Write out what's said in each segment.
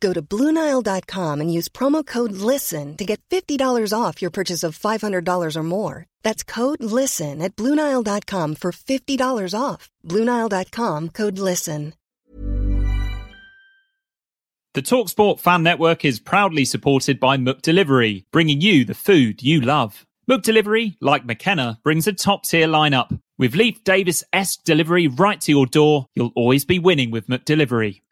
Go to Bluenile.com and use promo code LISTEN to get $50 off your purchase of $500 or more. That's code LISTEN at Bluenile.com for $50 off. Bluenile.com code LISTEN. The Talksport Fan Network is proudly supported by McDelivery, bringing you the food you love. McDelivery, like McKenna, brings a top tier lineup. With Leif Davis esque delivery right to your door, you'll always be winning with McDelivery.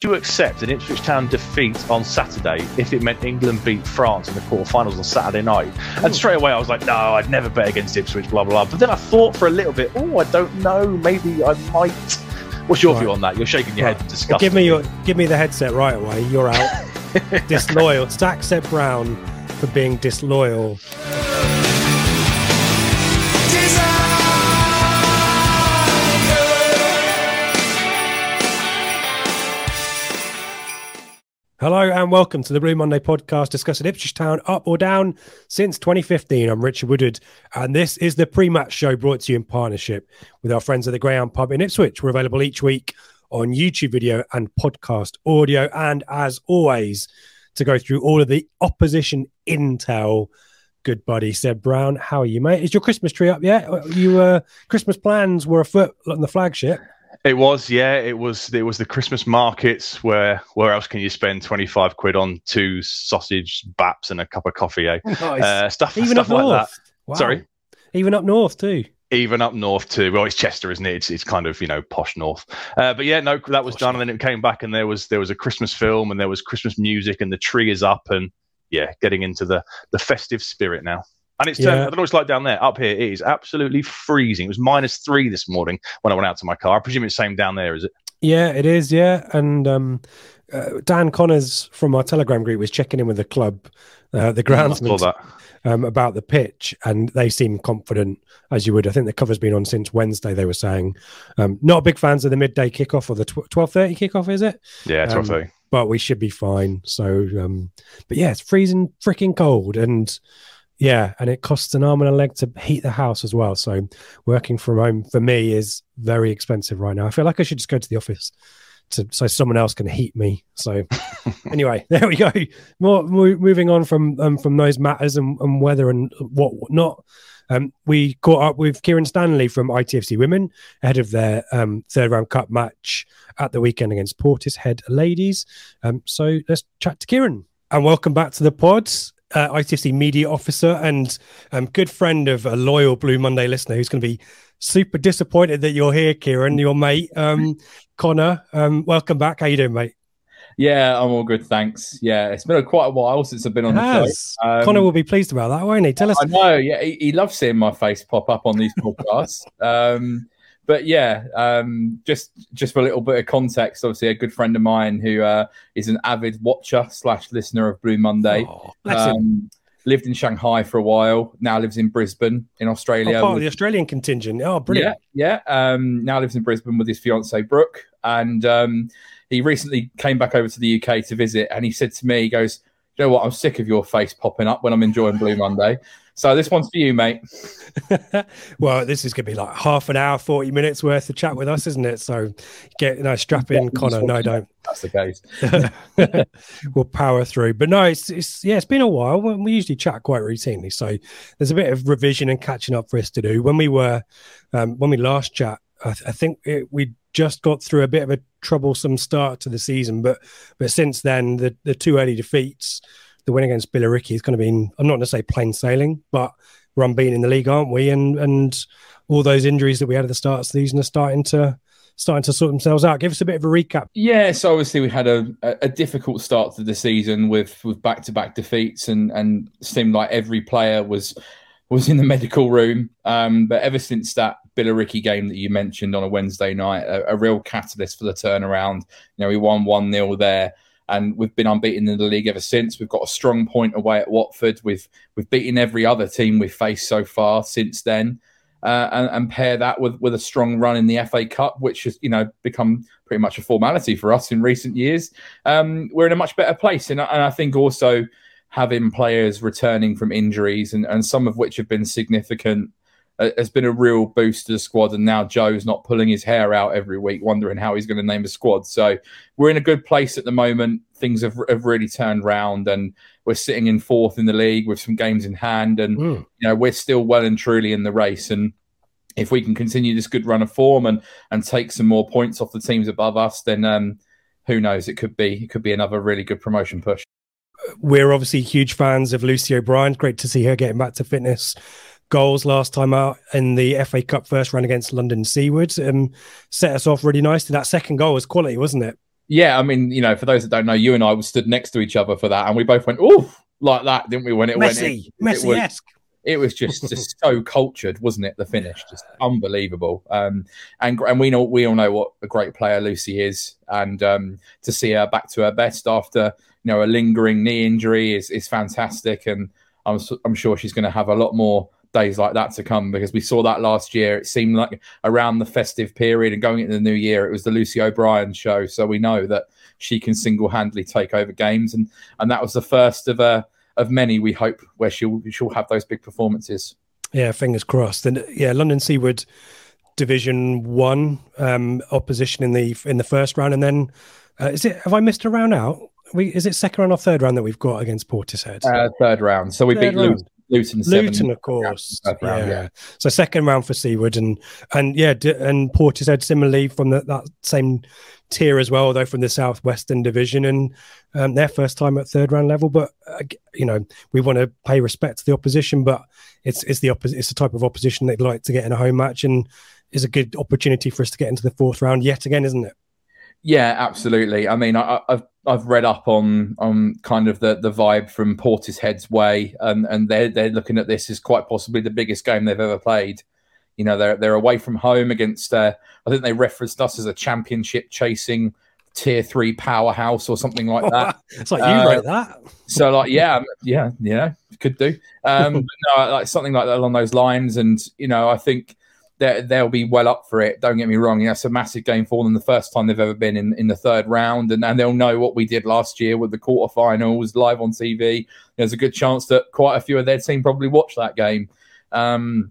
Do you accept an Ipswich Town defeat on Saturday if it meant England beat France in the quarterfinals on Saturday night? And straight away I was like, no, I'd never bet against Ipswich, blah, blah, blah. But then I thought for a little bit, oh, I don't know, maybe I might. What's your Right. view on that? You're shaking your Right. head Well, give me your give me the headset right away. You're out. disloyal. Stack Seb Brown for being disloyal. Hello and welcome to the Blue Monday podcast discussing Ipswich Town up or down since 2015. I'm Richard Woodard and this is the pre-match show brought to you in partnership with our friends at the Greyhound Pub in Ipswich. We're available each week on YouTube video and podcast audio. And as always, to go through all of the opposition intel, good buddy Seb Brown. How are you, mate? Is your Christmas tree up yet? You uh, Christmas plans were afoot on the flagship. It was, yeah. It was. It was the Christmas markets where where else can you spend twenty five quid on two sausage baps and a cup of coffee? Eh? Nice. Uh, stuff, Even stuff up like north. that. Wow. Sorry? Even up north too. even up north too. Well, it's Chester, isn't it? It's, it's kind of you know posh north. Uh, but yeah, no, that was Posh done, and then it came back, and there was there was a Christmas film, and there was Christmas music, and the tree is up, and yeah, getting into the the festive spirit now. And it's turned, Yeah. I don't know what it's like down there. Up here, it is absolutely freezing. It was minus three this morning when I went out to my car. I presume it's the same down there, is it? Yeah, it is. Yeah, and um, uh, Dan Connors from our Telegram group was checking in with the club, uh, the I groundsman, um, about the pitch, and they seem confident as you would. I think the cover's been on since Wednesday. They were saying, um, not big fans of the midday kickoff or the twelve thirty kickoff, is it? Yeah, Um, twelve thirty. But we should be fine. So, um, but yeah, it's freezing, freaking cold, and yeah, and it costs an arm and a leg to heat the house as well. So, working from home for me is very expensive right now. I feel like I should just go to the office to so someone else can heat me. So, anyway, there we go. More mo- moving on from um, from those matters and, and weather and what not. Um, we caught up with Kieran Stanley from ITFC Women ahead of their um, third round cup match at the weekend against Portishead Ladies. Um, so let's chat to Kieran and welcome back to the pods. Uh, ITFC media officer and um, good friend of a loyal Blue Monday listener who's going to be super disappointed that you're here, Kieran, your mate, um, Connor. Um, welcome back. How you doing, mate? Yeah, I'm all good, thanks. Yeah, it's been a, quite a while since I've been on the show. Um, Connor will be pleased about that, won't he? Tell us. I know, yeah, he, he loves seeing my face pop up on these podcasts. um, but yeah, um, just just for a little bit of context, obviously, a good friend of mine who uh, is an avid watcher slash listener of Blue Monday. Oh, um, lived in Shanghai for a while. Now lives in Brisbane in Oh, Australia. part of with- the Australian contingent. Oh, brilliant. yeah, yeah. Um, now lives in Brisbane with his fiancee Brooke, and um, he recently came back over to the UK to visit. And he said to me, he goes, "You know what? I'm sick of your face popping up when I'm enjoying Blue Monday. So this one's for you, mate." well, this is going to be like half an hour, 40 minutes worth of chat with us, isn't it? So get, you know, strap in, Connor. No, don't. That's the case. we'll power through. But no, it's, it's yeah, it's been a while. We we usually chat quite routinely, so there's a bit of revision and catching up for us to do. When we were, um, when we last chat, I, th- I think it, we just got through a bit of a troublesome start to the season, but but since then, the the two early defeats, the win against Billericay has kind of been. I'm not going to say plain sailing, but we're unbeaten in the league, aren't we? And and all those injuries that we had at the start of the season are starting to starting to sort themselves out. Give us a bit of a recap. Yeah, so obviously we had a, a difficult start to the season with with back to back defeats, and and seemed like every player was was in the medical room. Um, but ever since that Billericay game that you mentioned on a Wednesday night, a, a real catalyst for the turnaround. You know, we won one 0 there and we've been unbeaten in the league ever since. We've got a strong point away at Watford. We've we've beaten every other team we've faced so far since then, uh, and, and, pair that with with a strong run in the FA Cup, which has you know become pretty much a formality for us in recent years. Um, we're in a much better place, and, and I think also having players returning from injuries and, and some of which have been significant has been a real boost to the squad. And now Joe's not pulling his hair out every week, wondering how he's going to name a squad. So we're in a good place at the moment. Things have, have really turned round, and we're sitting in fourth in the league with some games in hand. And mm. you know we're still well and truly in the race. And if we can continue this good run of form and and take some more points off the teams above us, then um, who knows? It could be it could be another really good promotion push. We're obviously huge fans of Lucy O'Brien. Great to see her getting back to fitness goals last time out in the FA Cup first round against London Seaward. Um, set us off really nicely. That second goal was quality, wasn't it? Yeah, I mean, you know, for those that don't know, you and I were stood next to each other for that, and we both went, "Oh," like that, didn't we? When it Messi, went, Messi esque. It was just, just so cultured, wasn't it? The finish, just unbelievable. Um, and and we know we all know what a great player Lucy is, and um, to see her back to her best after you know a lingering knee injury is is fantastic. And I'm I'm sure she's going to have a lot more days like that to come because we saw that last year. It seemed like around the festive period and going into the new year, it was the Lucy O'Brien show. So we know that she can single handedly take over games, and and that was the first of a uh, of many we hope where she'll she'll have those big performances. Yeah, fingers crossed. And yeah, London Seaward Division One um, opposition in the in the first round, and then uh, is it? Have I missed a round out? We, is it second round or third round that we've got against Portishead? Uh, third round. So we third beat round. Luton, Luton, of course. Round, yeah. yeah. So second round for Seaward and and yeah, and Portishead similarly from the, that same tier as well, though from the southwestern division and um, their first time at third round level. But uh, you know, we want to pay respect to the opposition, but it's it's the opposite. It's the type of opposition they'd like to get in a home match, and is a good opportunity for us to get into the fourth round yet again, isn't it? Yeah, absolutely. I mean, I, have I've read up on on kind of the the vibe from Portishead's way, and and they're they're looking at this as quite possibly the biggest game they've ever played. You know, they're they're away from home against. Uh, I think they referenced us as a championship chasing tier three powerhouse or something like that. it's like you uh, wrote that. so like yeah, yeah, yeah, could do. Um, no, like something like that along those lines. And you know, I think they'll be well up for it. Don't get me wrong. That's a massive game for them, the first time they've ever been in, in the third round, and, and they'll know what we did last year with the quarterfinals live on TV. There's a good chance that quite a few of their team probably watched that game. Um,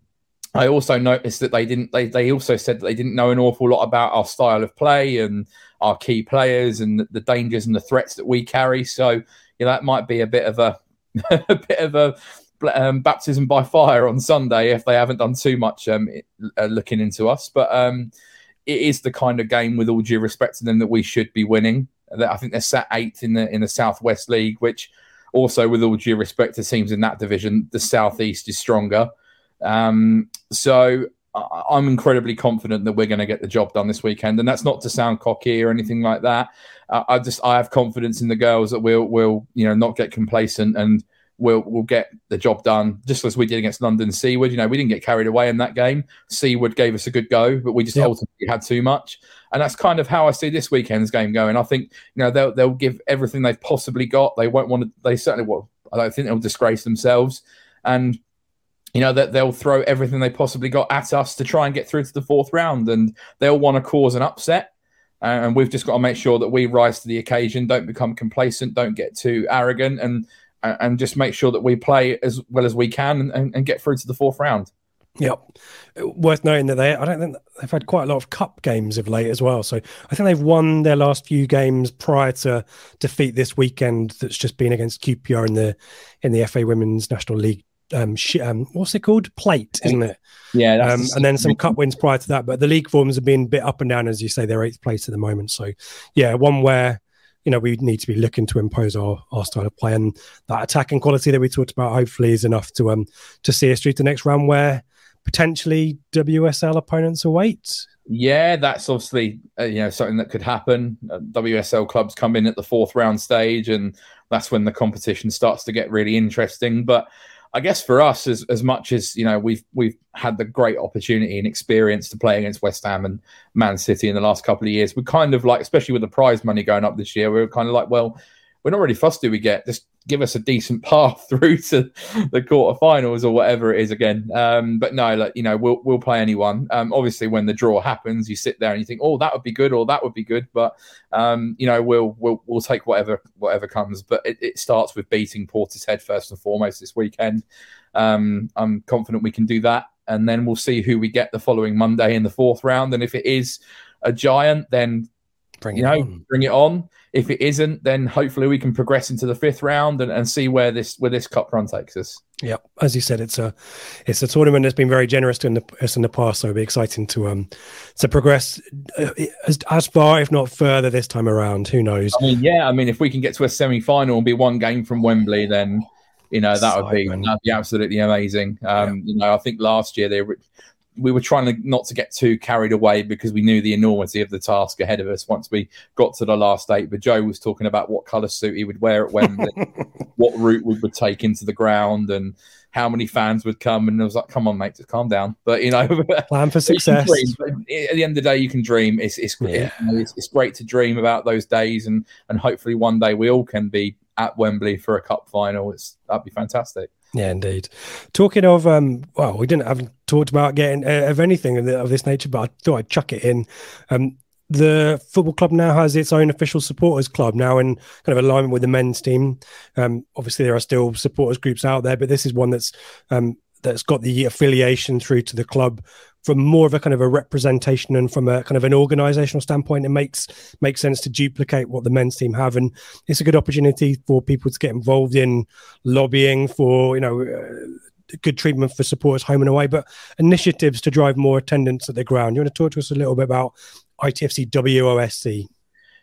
I also noticed that they didn't. They, they also said that they didn't know an awful lot about our style of play and our key players and the, the dangers and the threats that we carry. So, you know, that might be a bit of a a bit of a um, baptism by fire on Sunday if they haven't done too much um, uh, looking into us. But um, it is the kind of game, with all due respect to them, that we should be winning. I think they're sat eighth in the in the Southwest League, which also, with all due respect to teams in that division, the Southeast is stronger. Um, so I'm incredibly confident that we're going to get the job done this weekend, and that's not to sound cocky or anything like that. Uh, I just I have confidence in the girls that we'll will you know not get complacent and we'll we'll get the job done, just as we did against London Seaward. You know, we didn't get carried away in that game. Seaward gave us a good go, but we just yep. ultimately had too much. And that's kind of how I see this weekend's game going. I think you know they'll they'll give everything they've possibly got. They won't want to. They certainly will. I don't think they'll disgrace themselves, and you know that they'll throw everything they possibly got at us to try and get through to the fourth round, and they'll want to cause an upset. And we've just got to make sure that we rise to the occasion, don't become complacent, don't get too arrogant, and and just make sure that we play as well as we can and, and get through to the fourth round. Yep. Worth noting that they, I don't think they've had quite a lot of cup games of late as well. So I think they've won their last few games prior to defeat this weekend. That's just been against QPR in the in the FA Women's National League. Um, sh- um what's it called? Plate, isn't it? Yeah. Um, and then some cup wins prior to that. But the league forms have been a bit up and down, as you say. They're eighth place at the moment. So yeah, one where you know, we need to be looking to impose our, our style of play. And that attacking quality that we talked about hopefully is enough to um to see us through to the next round where potentially WSL opponents await. Yeah, that's obviously uh, you know something that could happen. Uh, WSL clubs come in at the fourth round stage, and that's when the competition starts to get really interesting. But I guess for us, as as much as you know, we've we've had the great opportunity and experience to play against West Ham and Man City in the last couple of years. We kind of like, especially with the prize money going up this year, we were kind of like, well, we're not really fussed who we get. Just give us a decent path through to the quarterfinals or whatever it is again. Um, but no, like you know, we'll we'll play anyone. Um, obviously, when the draw happens, you sit there and you think, oh, that would be good or that would be good. But um, you know, we'll we'll we'll take whatever whatever comes. But it, it starts with beating Portishead first and foremost this weekend. Um, I'm confident we can do that, and then we'll see who we get the following Monday in the fourth round. And if it is a giant, then Bring you know, on. bring it on. If it isn't, then hopefully we can progress into the fifth round and, and see where this where this cup run takes us. Yeah, as you said, it's a it's a tournament that's been very generous to in the, us in the past. So it'll be exciting to um to progress uh, as, as far, if not further, this time around. Who knows? I mean, yeah, I mean, if we can get to a semi final and be one game from Wembley, then you know that would be that'd be absolutely amazing. Um, You know, I think last year they were. We were trying to not to get too carried away because we knew the enormity of the task ahead of us once we got to the last eight. But Joe was talking about what colour suit he would wear at Wembley, what route we would take into the ground, and how many fans would come. And I was like, "Come on, mate, just calm down." But you know, Plan for success. at the end of the day, you can dream. It's it's, Yeah. you know, it's it's great to dream about those days, and and hopefully one day we all can be at Wembley for a cup final. It's that'd be fantastic. Yeah, indeed. Talking of, um, well, we didn't have talked about getting uh, of anything of, the, of this nature, but I thought I'd chuck it in. Um, the football club now has its own official supporters club now in kind of alignment with the men's team. Um, obviously, there are still supporters groups out there, but this is one that's um, that's got the affiliation through to the club from more of a kind of a representation and from a kind of an organizational standpoint. It makes makes sense to duplicate what the men's team have, and it's a good opportunity for people to get involved in lobbying for you know. Uh, good treatment for supporters home and away, but initiatives to drive more attendance at the ground. You want to talk to us a little bit about ITFC WOSC?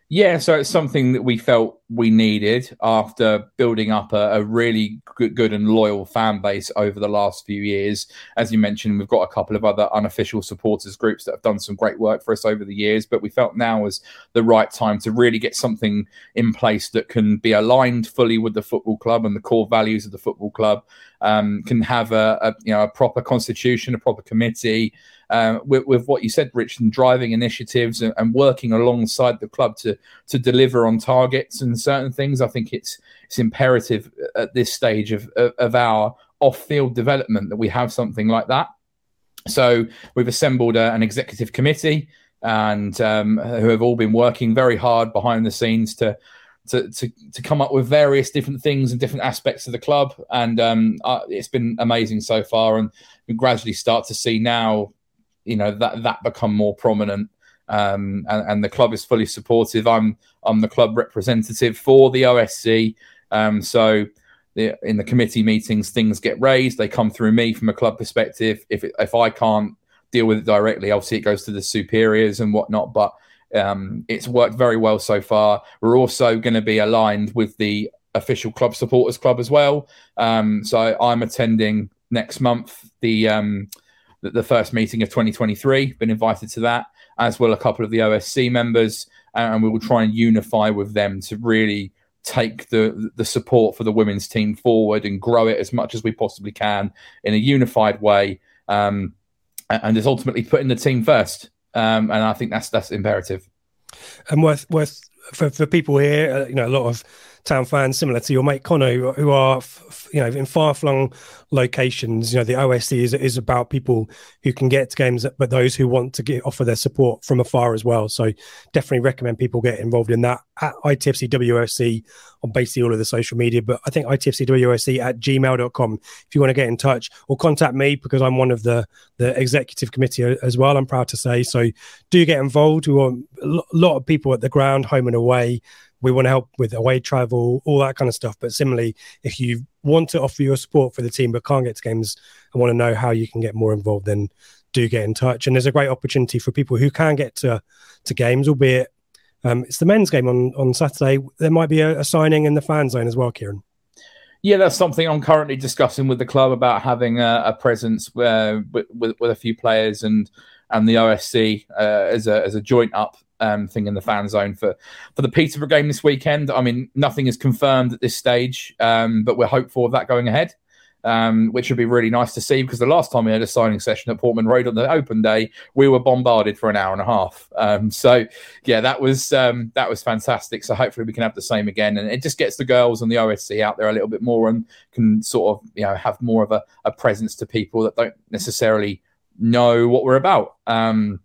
Yeah, so it's something that we felt we needed after building up a, a really good, good and loyal fan base over the last few years. As you mentioned, we've got a couple of other unofficial supporters groups that have done some great work for us over the years, but we felt now was the right time to really get something in place that can be aligned fully with the football club and the core values of the football club. Um, can have a, a you know a proper constitution, a proper committee, uh, with, with what you said, Rich, and driving initiatives and, and working alongside the club to to deliver on targets and certain things. I think it's it's imperative at this stage of of, of our off field development that we have something like that. So we've assembled a, an executive committee and um, who have all been working very hard behind the scenes to. To, to, to come up with various different things and different aspects of the club and um, uh, it's been amazing so far and we gradually start to see now you know that that become more prominent. Um, and, and the club is fully supportive. I'm i'm the club representative for the osc um, so the, in the committee meetings things get raised. They come through me from a club perspective. If if i can't deal with it directly obviously it goes to the superiors and whatnot but um, it's worked very well so far. We're also going to be aligned with the official club supporters club as well. Um, so i'm attending next month the um, the, the first meeting of 2023. Been invited to that, as well a couple of the OSC members, and we will try and unify with them to really take the the support for the women's team forward and grow it as much as we possibly can in a unified way, um, and, just ultimately putting the team first. Um, and I think that's that's imperative. and worth worth for, for people here, uh, you know, a lot of town fans similar to your mate Connor, who, are you know in far flung locations. You know, the OSC is is about people who can get to games, but those who want to get offer their support from afar as well. So definitely recommend people get involved in that at ITFC WOSC on basically all of the social media. But I think ITFC WOSC at gmail.com if you want to get in touch or contact me because I'm one of the the executive committee as well. I'm proud to say so. Do get involved. We want a lot of people at the ground, home and away. We want to help with away travel, all that kind of stuff. But similarly, if you want to offer your support for the team but can't get to games and want to know how you can get more involved, then do get in touch. And there's a great opportunity for people who can get to to games, albeit um, it's the men's game on on Saturday. There might be a, a signing in the fan zone as well, Kieran. Yeah, that's something I'm currently discussing with the club about having a, a presence uh, with, with, with a few players and and the OSC uh, as a as a joint up um, thing in the fan zone for for the Peterborough game this weekend. I mean, nothing is confirmed at this stage, um, but we're hopeful of that going ahead um, which would be really nice to see because the last time we had a signing session at Portman Road on the open day, we were bombarded for an hour and a half. Um, so yeah, that was um, that was fantastic. So hopefully we can have the same again, and it just gets the girls and the OSC out there a little bit more and can sort of you know have more of a, a presence to people that don't necessarily know what we're about. Um,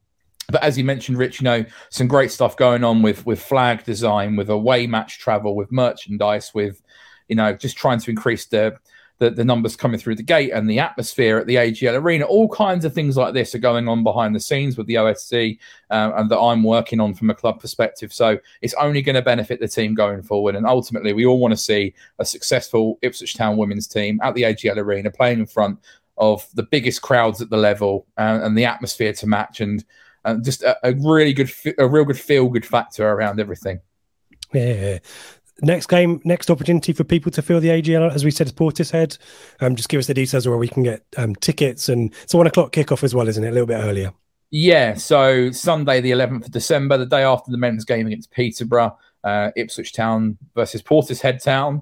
but as you mentioned, Rich, you know, some great stuff going on with with flag design, with away match travel, with merchandise, with you know, just trying to increase the the, the numbers coming through the gate and the atmosphere at the AGL Arena. All kinds of things like this are going on behind the scenes with the OSC uh, and that I'm working on from a club perspective. So it's only going to benefit the team going forward. And ultimately, we all want to see a successful Ipswich Town women's team at the AGL Arena playing in front of the biggest crowds at the level uh, and the atmosphere to match and, and just a, a really good, a real good feel good factor around everything. Yeah, next game, next opportunity for people to fill the AGL, as we said, Portishead. Um, just give us the details where we can get um, tickets, and it's a one o'clock kickoff as well, isn't it? A little bit earlier. Yeah, so Sunday, the 11th of December, the day after the men's game against Peterborough, uh, Ipswich Town versus Portishead Town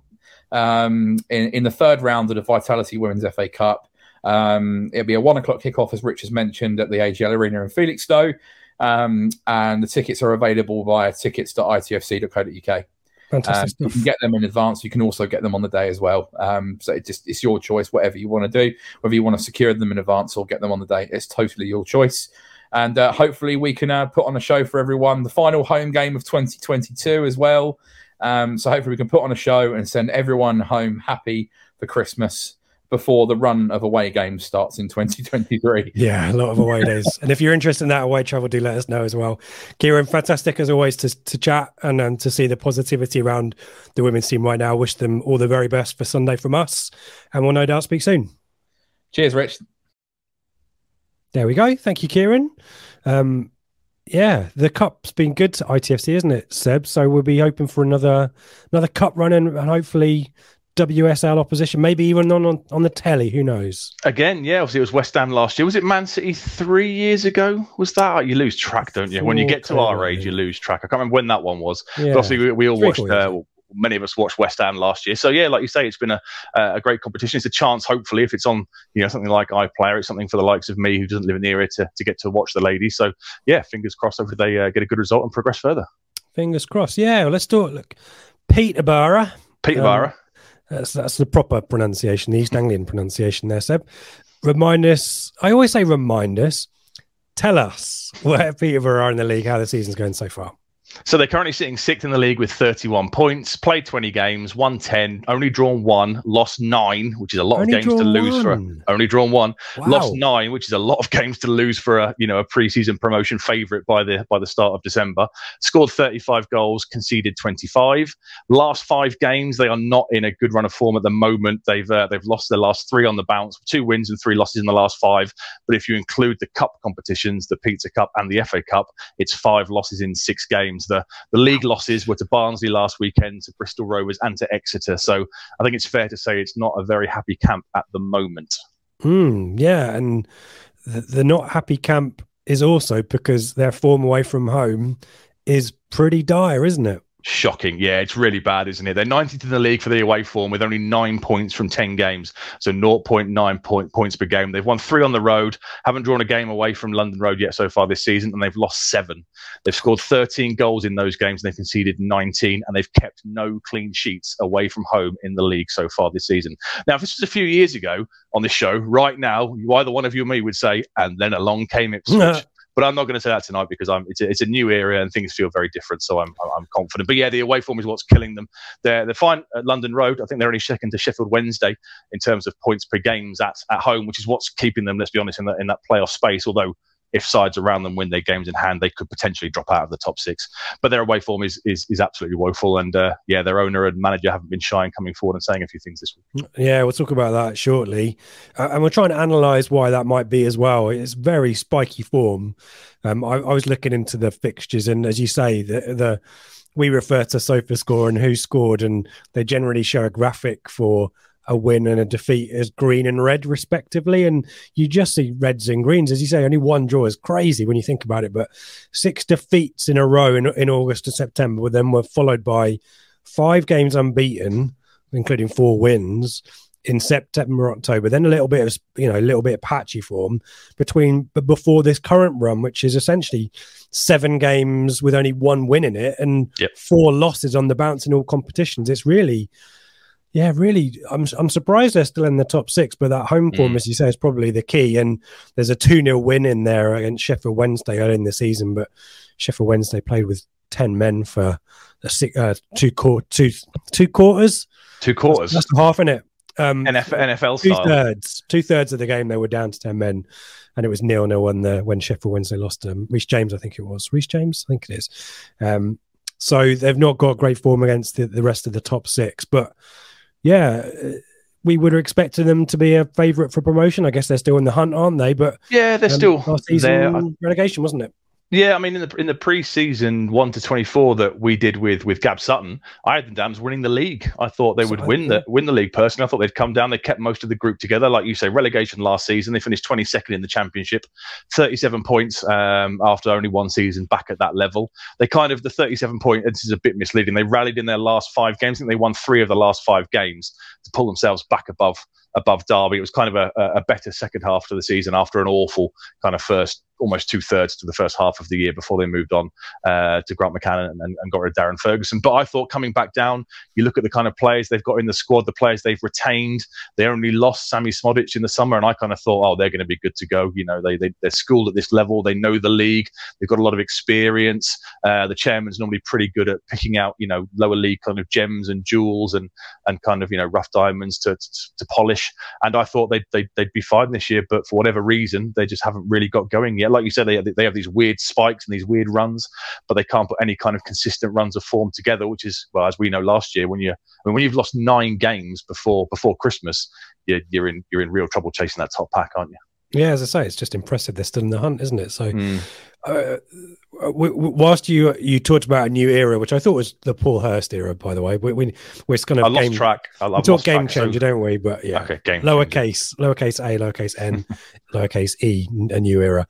um, in, in the third round of the Vitality Women's FA Cup. Um, it'll be a one o'clock kickoff, as Rich has mentioned, at the AGL Arena in Felixstowe. Um, and the tickets are available via tickets.itfc.co.uk. Fantastic um, You can get them in advance. You can also get them on the day as well. Um, so it just it's your choice, whatever you want to do, whether you want to secure them in advance or get them on the day. It's totally your choice. And uh, hopefully we can uh, put on a show for everyone. The final home game of 2022 as well. Um, so hopefully we can put on a show and send everyone home happy for Christmas before the run of away games starts in 2023. Yeah, a lot of away days. and if you're interested in that away travel, do let us know as well. Kieran, fantastic as always to, to chat and um, to see the positivity around the women's team right now. Wish them all the very best for Sunday from us. And we'll no doubt speak soon. Cheers, Rich. There we go. Thank you, Kieran. Um, yeah, the cup's been good to ITFC, isn't it, Seb? So we'll be hoping for another another cup run and hopefully WSL opposition, maybe even on, on, on the telly. Who knows? Again, yeah. Obviously, it was West Ham last year. Was it Man City three years ago? Was that you lose track, don't you? When you get to our age, you lose track. I can't remember when that one was. Yeah. obviously, we, we all Three, watched. Uh, many of us watched West Ham last year. So yeah, like you say, it's been a a great competition. It's a chance, hopefully, if it's on you know something like iPlayer, it's something for the likes of me who doesn't live in the area to, to get to watch the ladies. So yeah, fingers crossed. Hopefully they uh, get a good result and progress further. Fingers crossed. Yeah, well, let's do it. Look, Peterborough. Peterborough. Um, Uh, that's that's the proper pronunciation, the East Anglian pronunciation there, Seb. Remind us. I always say remind us. Tell us where Peterborough are in the league, how the season's going so far. So they're currently sitting sixth in the league with 31 points, played 20 games, won 10, only drawn one, lost nine, which is a lot only of games to lose one. for a, only drawn one, wow. lost nine, which is a lot of games to lose for a you know a preseason promotion favourite by the by the start of December. Scored 35 goals, conceded 25. Last five games, they are not in a good run of form at the moment. They've uh, they've lost their last three on the bounce, two wins and three losses in the last five. But if you include the cup competitions, the Pizza Cup and the FA Cup, it's five losses in six games games. The the league losses were to Barnsley last weekend, to Bristol Rovers, and to Exeter. So I think it's fair to say it's not a very happy camp at the moment. Mm, yeah, and the, the not happy camp is also because their form away from home is pretty dire, isn't it? Shocking. Yeah, it's really bad, isn't it? They're 19th in the league for the away form with only nine points from 10 games. So 0.9 point, points per game. They've won three on the road, haven't drawn a game away from London Road yet so far this season, and they've lost seven. They've scored 13 goals in those games and they've conceded 19, and they've kept no clean sheets away from home in the league so far this season. Now, if this was a few years ago on this show, right now, either one of you or me would say, and then along came Ipswich. But I'm not going to say that tonight because I'm it's a, it's a new area and things feel very different. So I'm I'm confident. But yeah, the away form is what's killing them. They're they're fine at London Road. I think they're only second to Sheffield Wednesday in terms of points per games at, at home, which is what's keeping them. Let's be honest in that in that playoff space. Although if sides around them win their games in hand, they could potentially drop out of the top six. But their away form is is, is absolutely woeful, and uh, yeah, their owner and manager haven't been shy in coming forward and saying a few things this week. Yeah, we'll talk about that shortly, uh, and we're trying to analyse why that might be as well. It's very spiky form. Um, I, I was looking into the fixtures, and as you say, the the we refer to SofaScore and WhoScored, and they generally show a graphic for a win and a defeat as green and red, respectively. And you just see reds and greens, as you say. Only one draw is crazy when you think about it, but six defeats in a row in, in August and September, then were followed by five games unbeaten, including four wins in September, October, then a little bit of you know a little bit of patchy form between but before this current run, which is essentially seven games with only one win in it and Yep. four losses on the bounce in all competitions. It's really, yeah, really. I'm I'm surprised they're still in the top six, but that home form, Mm. as you say, is probably the key. And there's a two 0 win in there against Sheffield Wednesday early in the season, but Sheffield Wednesday played with ten men for six, uh, two two two quarters. Two quarters. That's half in it. Um, NFL, NFL two style. thirds, two thirds of the game they were down to ten men, and it was nil nil when the when Sheffield Wednesday lost. Um, Reece James, I think it was Reece James, I think it is. Um, so they've not got great form against the, the rest of the top six, but yeah. uh, We would have expected them to be a favourite for promotion. I guess they're still in the hunt, aren't they? But Yeah, they're um, still last season there. relegation, wasn't it? Yeah, I mean, in the in the pre-season one to twenty four that we did with with Gab Sutton, I had the Dams winning the league. I thought they would So, win yeah. the win the league. Personally, I thought they'd come down. They kept most of the group together, like you say. Relegation last season, they finished twenty second in the championship, thirty seven points um, after only one season back at that level. They kind of the thirty seven point. This is a bit misleading. They rallied in their last five games. I think they won three of the last five games to pull themselves back above above Derby. It was kind of a, a a better second half to the season after an awful kind of first almost two thirds to the first half of the year before they moved on uh, to Grant McCann and, and got rid of Darren Ferguson. But I thought coming back down, you look at the kind of players they've got in the squad, the players they've retained. They only lost Sammie Szmodics in the summer, and I kind of thought, oh, they're going to be good to go. You know, they, they they're schooled at this level, they know the league, they've got a lot of experience. Uh, the chairman's normally pretty good at picking out, you know, lower league kind of gems and jewels and and kind of you know rough diamonds to to, to polish. And I thought they'd, they'd they'd be fine this year, but for whatever reason, they just haven't really got going yet. Like you said, they they have these weird spikes and these weird runs, but they can't put any kind of consistent runs of form together. Which is well, as we know last year, when you I mean, when you've lost nine games before before Christmas, you're, you're in you're in real trouble chasing that top pack, aren't you? Yeah, as I say, it's just impressive. They're still in the hunt, isn't it? So, uh, w- w- whilst you you talked about a new era, which I thought was the Paul Hurst era, by the way, we, we, we're kind of I lost game, track. I, we I've talk game track, so- changer, don't we? But yeah, Okay, game changer. lowercase, lowercase a, lowercase n, lowercase e, a new era.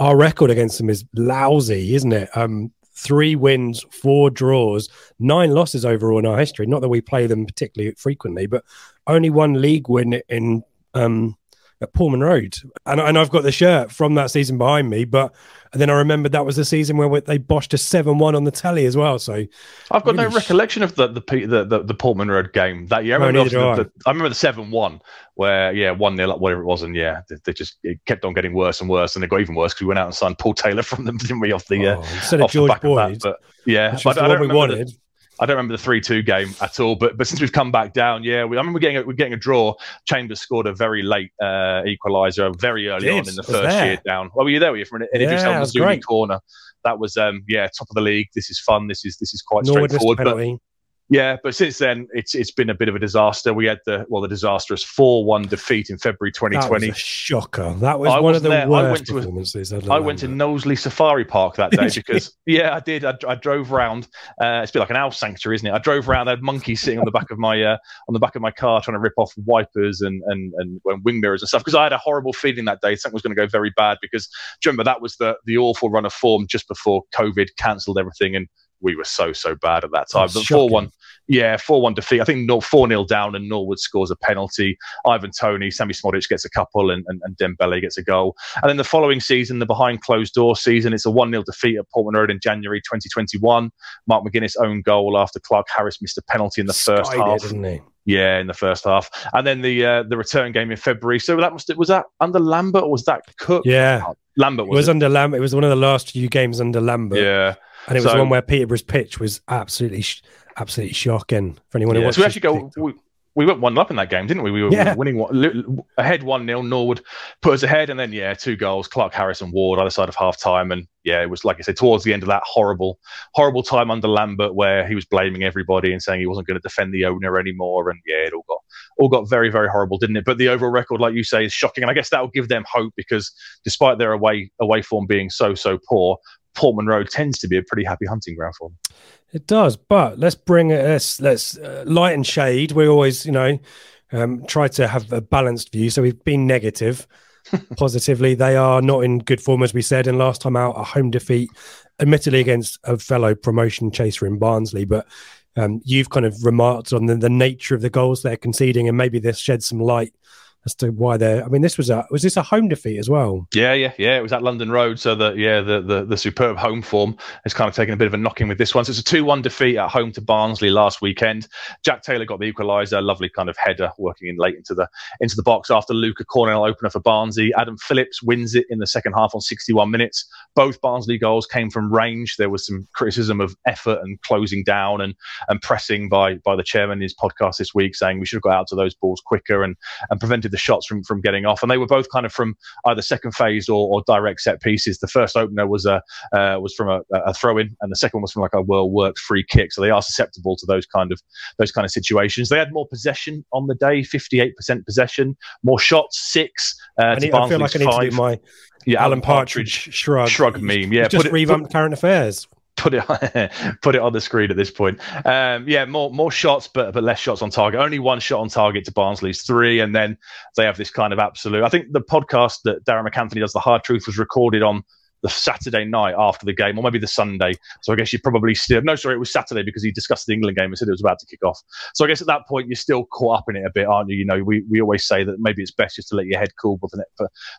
Our record against them is lousy, isn't it? Um, three wins, four draws, nine losses overall in our history. Not that we play them particularly frequently, but only one league win in um, at Portman Road, and and I've got the shirt from that season behind me. But then I remembered that was the season where they boshed a seven-one on the telly as well. So I've got no sh- recollection of the the the, the, the Portman Road game that year. I remember, do the, I remember the seven one where yeah one 0 whatever it was, and yeah they, they just it kept on getting worse and worse, and it got even worse because we went out and signed Paul Taylor from them, didn't we? Off the uh, oh, of off the George back of that. But yeah, but I the don't one we wanted. I don't remember the three two game at all. But but since we've come back down, yeah, we, I remember getting a, we're getting a draw. Chambers scored a very late uh, equaliser very early Did. on in the first there. year down. Well, were you there? Were you from an, an Idris Yeah, El was corner? That was um yeah top of the league. This is fun. This is this is quite Norwood missed a straightforward. But. Yeah, but since then it's it's been a bit of a disaster. We had the well the disastrous four one defeat in February 2020. a shocker. That was I one of the there. I worst went to a- performances. at I went to. Knowsley Safari Park that day because yeah, I did. I, I drove around. Uh, it's a bit like an owl sanctuary, isn't it? I drove around. I had monkeys sitting on the back of my uh, on the back of my car trying to rip off wipers and and and, and wing mirrors and stuff. Because I had a horrible feeling that day something was going to go very bad. Because do you remember that was the the awful run of form just before COVID cancelled everything and. We were so so bad at that time. But four one, yeah, four one defeat. I think four 0 down, and Norwood scores a penalty. Ivan Toney, Sammie Szmodics gets a couple, and, and, and Dembele gets a goal. And then the following season, the behind closed door season, it's a 1 0 defeat at Portman Road in January 2021. Mark McGuinness own goal after Clarke-Harris missed a penalty in the first it, half. didn't he? Yeah, in the first half, and then the uh, the return game in February. So that must was that under Lambert or was that Cook? Yeah, Lambert it was. was it? under Lambert. It was one of the last few games under Lambert. yeah. and it was So- one where Peterborough's pitch was absolutely, sh- absolutely shocking for anyone who Yeah, watched. so we actually go. We, we went one up in that game, didn't we? We were, Yeah. winning one, ahead one 0 Norwood put us ahead, and then yeah, two goals. Clarke-Harris and Ward either side of half time, and yeah, it was like I said towards the end of that horrible, horrible time under Lambert where he was blaming everybody and saying he wasn't going to defend the owner anymore, and yeah, it all got all got very very horrible, didn't it? But the overall record, like you say, is shocking, and I guess that will give them hope because despite their away away form being so so poor. Portman Road tends to be a pretty happy hunting ground for them. It does, but let's bring it. Let's let's uh, light and shade. We always, you know, Um, try to have a balanced view. So we've been negative. Positively, they are not in good form, as we said. And last time out, a home defeat, admittedly against a fellow promotion chaser in Barnsley. But um, you've kind of remarked on the, the nature of the goals they're conceding, and maybe this sheds some light as to why they're. I mean, this was a was this a home defeat as well? Yeah, yeah, yeah. It was at London Road, so that yeah, the, the the superb home form has kind of taken a bit of a knocking with this one. So it's a two-one defeat at home to Barnsley last weekend. Jack Taylor got the equaliser, lovely kind of header working in late into the into the box after Luca Connell opener for Barnsley. Adam Phillips wins it in the second half on 61 minutes. Both Barnsley goals came from range. There was some criticism of effort and closing down and and pressing by by the chairman in his podcast this week, saying we should have got out to those balls quicker and and prevented the shots from from getting off. And they were both kind of from either second phase or, or direct set pieces. The first opener was a uh, was from a, a throw in, and the second one was from like a well worked free kick. So they are susceptible to those kind of those kind of situations. They had more possession on the day, fifty eight percent possession, more shots, six. Uh, I, need, I feel like I need five. to do my yeah, Alan Partridge, Partridge shrug shrug meme. Yeah, just revamped current affairs put it put it on the screen at this point. Um, yeah, more more shots, but but less shots on target. Only one shot on target to Barnsley's three, and then they have this kind of absolute. I think the podcast that Darragh MacAnthony does, the Hard Truth, was recorded on the Saturday night after the game, or maybe the Sunday. So I guess you probably still no, sorry, it was Saturday because he discussed the England game and said it was about to kick off. So I guess at that point you're still caught up in it a bit, aren't you? You know, we, we always say that maybe it's best just to let your head cool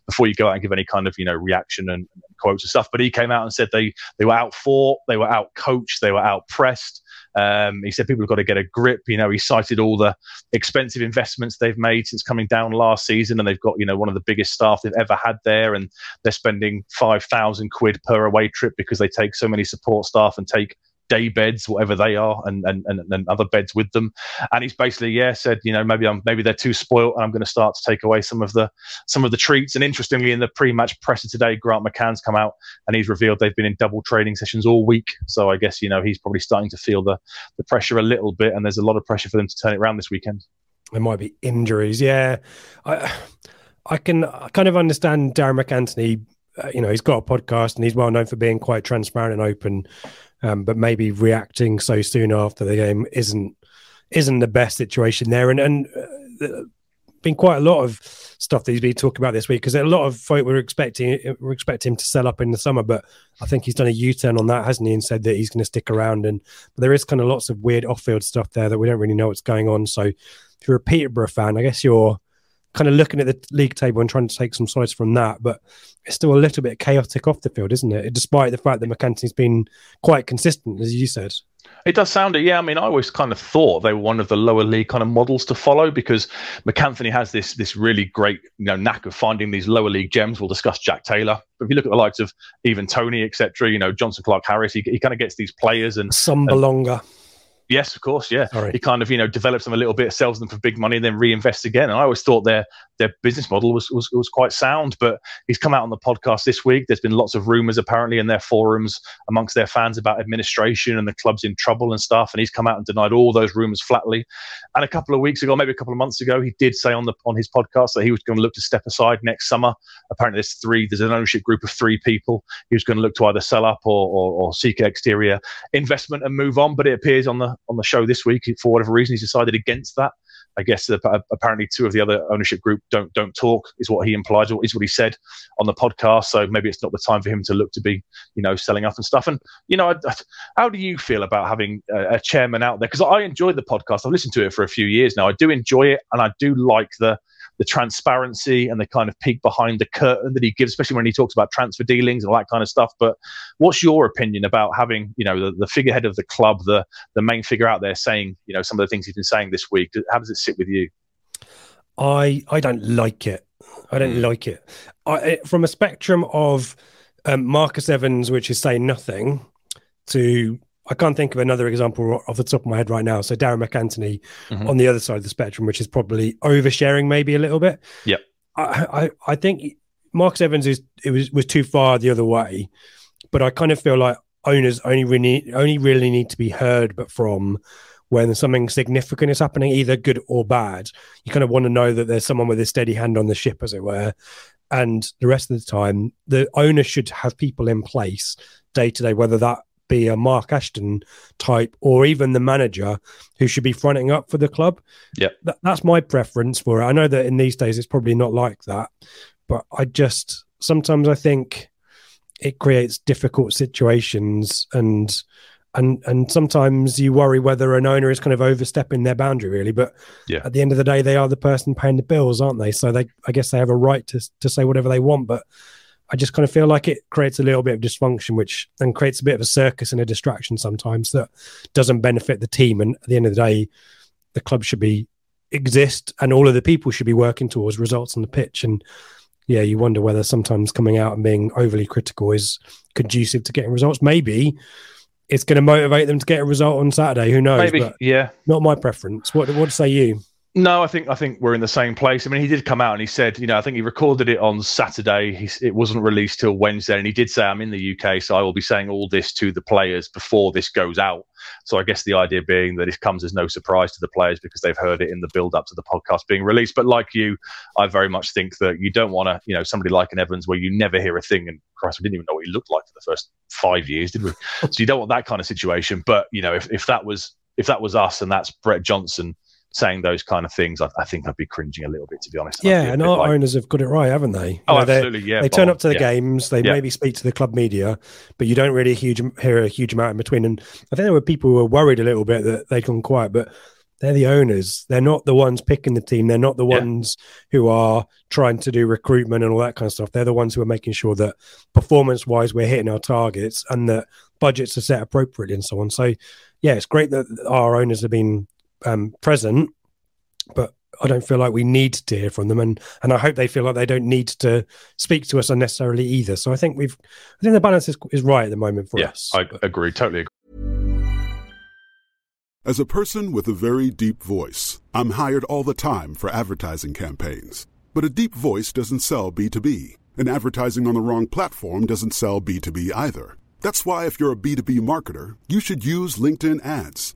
before you go out and give any kind of you know reaction and, and quotes and stuff. But he came out and said they they were out fought, they were out coached, they were out pressed. Um, he said people have got to get a grip. You know, he cited all the expensive investments they've made since coming down last season, and they've got you know one of the biggest staff they've ever had there, and they're spending five thousand quid per away trip because they take so many support staff and take day beds, whatever they are, and, and, and, and, other beds with them. And he's basically, yeah, said, you know, maybe I'm maybe they're too spoilt, and I'm going to start to take away some of the some of the treats. And interestingly, in the pre-match presser today, Grant McCann's come out and he's revealed they've been in double training sessions all week. So I guess you know he's probably starting to feel the the pressure a little bit, and there's a lot of pressure for them to turn it around this weekend. There might be injuries, yeah. I I can I kind of understand Darragh MacAnthony. Uh, you know, he's got a podcast and he's well known for being quite transparent and open um, but maybe reacting so soon after the game isn't isn't the best situation there. And and uh, been quite a lot of stuff that he's been talking about this week because a lot of folk were expecting were expecting him to sell up in the summer, but I think he's done a U turn on that, hasn't he? And said that he's going to stick around. And there is kind of lots of weird off field stuff there that we don't really know what's going on. So if you're a Peterborough fan, I guess you're kind of looking at the league table and trying to take some sides from that. But it's still a little bit chaotic off the field, isn't it? Despite the fact that MacAnthony's been quite consistent, as you said. It does sound it, yeah. I mean, I always kind of thought they were one of the lower league kind of models to follow because MacAnthony has this this really great you know knack of finding these lower league gems. We'll discuss Jack Taylor, but if you look at the likes of Ivan Toney, etc., you know Jonson Clarke-Harris, he, he kind of gets these players and some Assombalonga. Yes, of course. Yeah, Sorry. he kind of you know develops them a little bit, sells them for big money, and then reinvests again. And I always thought their their business model was, was was quite sound. But he's come out on the podcast this week. There's been lots of rumours apparently in their forums amongst their fans about administration and the club's in trouble and stuff. And he's come out and denied all those rumours flatly. And a couple of weeks ago, maybe a couple of months ago, he did say on the on his podcast that he was going to look to step aside next summer. Apparently, there's three. There's an ownership group of three people. He was going to look to either sell up or, or, or seek exterior investment and move on. But it appears on the on the show this week for whatever reason, he's decided against that. I guess uh, apparently two of the other ownership group don't don't talk is what he implied or is what he said on the podcast. So maybe it's not the time for him to look to be you know selling up and stuff. And you know, how do you feel about having a, a chairman out there? Because I enjoyed the podcast. I've listened to it for a few years now. I do enjoy it, and I do like the the transparency and the kind of peek behind the curtain that he gives, especially when he talks about transfer dealings and all that kind of stuff. But what's your opinion about having, you know, the, the figurehead of the club, the the main figure out there saying, you know, some of the things he's been saying this week? How does it sit with you? I I don't like it. I don't mm. like it. I, from a spectrum of um, Marcus Evans, which is saying nothing, to I can't think of another example off the top of my head right now. So Darragh MacAnthony mm-hmm. on the other side of the spectrum, which is probably oversharing maybe a little bit. Yeah, I, I, I think Marcus Evans is it was was too far the other way, but I kind of feel like owners only really only really need to be heard, but from when something significant is happening, either good or bad. You kind of want to know that there's someone with a steady hand on the ship, as it were. And the rest of the time, the owner should have people in place day to day, whether that be a Mark Ashton type, or even the manager who should be fronting up for the club. Yeah, Th- that's my preference for it. I know that in these days it's probably not like that, but I just sometimes I think it creates difficult situations and and and sometimes you worry whether an owner is kind of overstepping their boundary really but Yeah. at the end of the day they are the person paying the bills aren't they so they i guess they have a right to to say whatever they want but i just kind of feel like it creates a little bit of dysfunction which then creates a bit of a circus and a distraction sometimes that doesn't benefit the team. And at the end of the day the club should be exist and all of the people should be working towards results on the pitch. And yeah you wonder whether sometimes coming out and being overly critical is conducive to getting results. Maybe it's going to motivate them to get a result on saturday who knows? Maybe. but Yeah. not my preference. What what say you No, I think I think we're in the same place. I mean, he did come out and he said, you know, I think he recorded it on Saturday. He, it wasn't released till Wednesday, and he did say, "I'm in the UK, so I will be saying all this to the players before this goes out." So I guess the idea being that it comes as no surprise to the players because they've heard it in the build up to the podcast being released. But like you, I very much think that you don't want to, you know, somebody like an Evans where you never hear a thing. And Christ, we didn't even know what he looked like for the first five years, did we? so you don't want that kind of situation. But you know, if, if that was if that was us and that's Brett Johnson saying those kind of things, I, I think I'd be cringing a little bit, to be honest. Yeah and our like, owners have got it right haven't they oh, You oh, know, they're- absolutely, yeah. they turn up to the yeah. games they Yeah. maybe speak to the club media but you don't really huge, hear a huge amount in between and i think there were people who were worried a little bit that they'd gone quiet but they're the owners they're not the ones picking the team they're not the Yeah. ones who are trying to do recruitment and all that kind of stuff they're the ones who are making sure that performance wise we're hitting our targets and that budgets are set appropriately and so on so yeah it's great that our owners have been um, present but I don't feel like we need to hear from them, and and I hope they feel like they don't need to speak to us unnecessarily either. So I think we've, I think the balance is, is right at the moment for Yeah, us. Yes, I agree, totally agree. As a person with a very deep voice, I'm hired all the time for advertising campaigns. But a deep voice doesn't sell B2B, and advertising on the wrong platform doesn't sell B2B either. That's why, if you're a B2B marketer, you should use LinkedIn ads.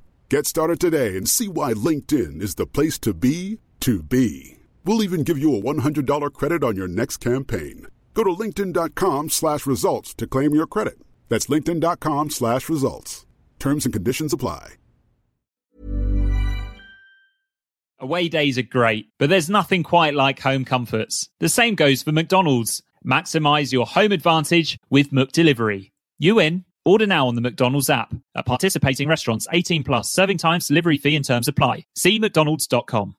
Get started today and see why LinkedIn is the place to be to be. We'll even give you a $100 credit on your next campaign. Go to linkedin.com slash results to claim your credit. That's linkedin.com slash results. Terms and conditions apply. Away days are great, but there's nothing quite like home comforts. The same goes for McDonald's. Maximize your home advantage with McDelivery. You in? Order now on the McDonald's app. At participating restaurants, 18 plus, serving times, delivery fee and terms apply. See mcdonalds.com.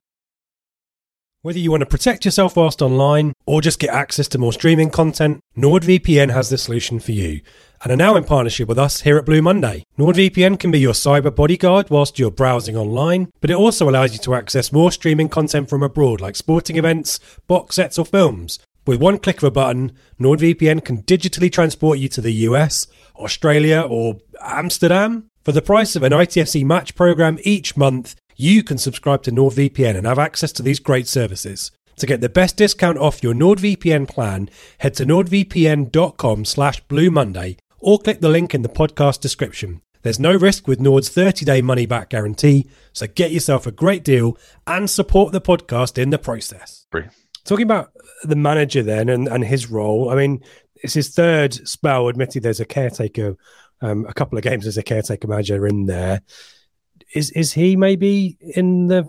Whether you want to protect yourself whilst online or just get access to more streaming content, NordVPN has the solution for you and are now in partnership with us here at Blue Monday. NordVPN can be your cyber bodyguard whilst you're browsing online, but it also allows you to access more streaming content from abroad like sporting events, box sets, or films. With one click of a button, NordVPN can digitally transport you to the US, Australia, or Amsterdam. For the price of an ITFC match program each month, you can subscribe to NordVPN and have access to these great services. To get the best discount off your NordVPN plan, head to nordvpn.com slash Blue Monday or click the link in the podcast description. There's no risk with Nord's 30-day money-back guarantee, so get yourself a great deal and support the podcast in the process. Talking about the manager then and, and his role, I mean, it's his third spell. Admittedly, there's a caretaker, um, a couple of games as a caretaker manager in there. Is is he maybe in the?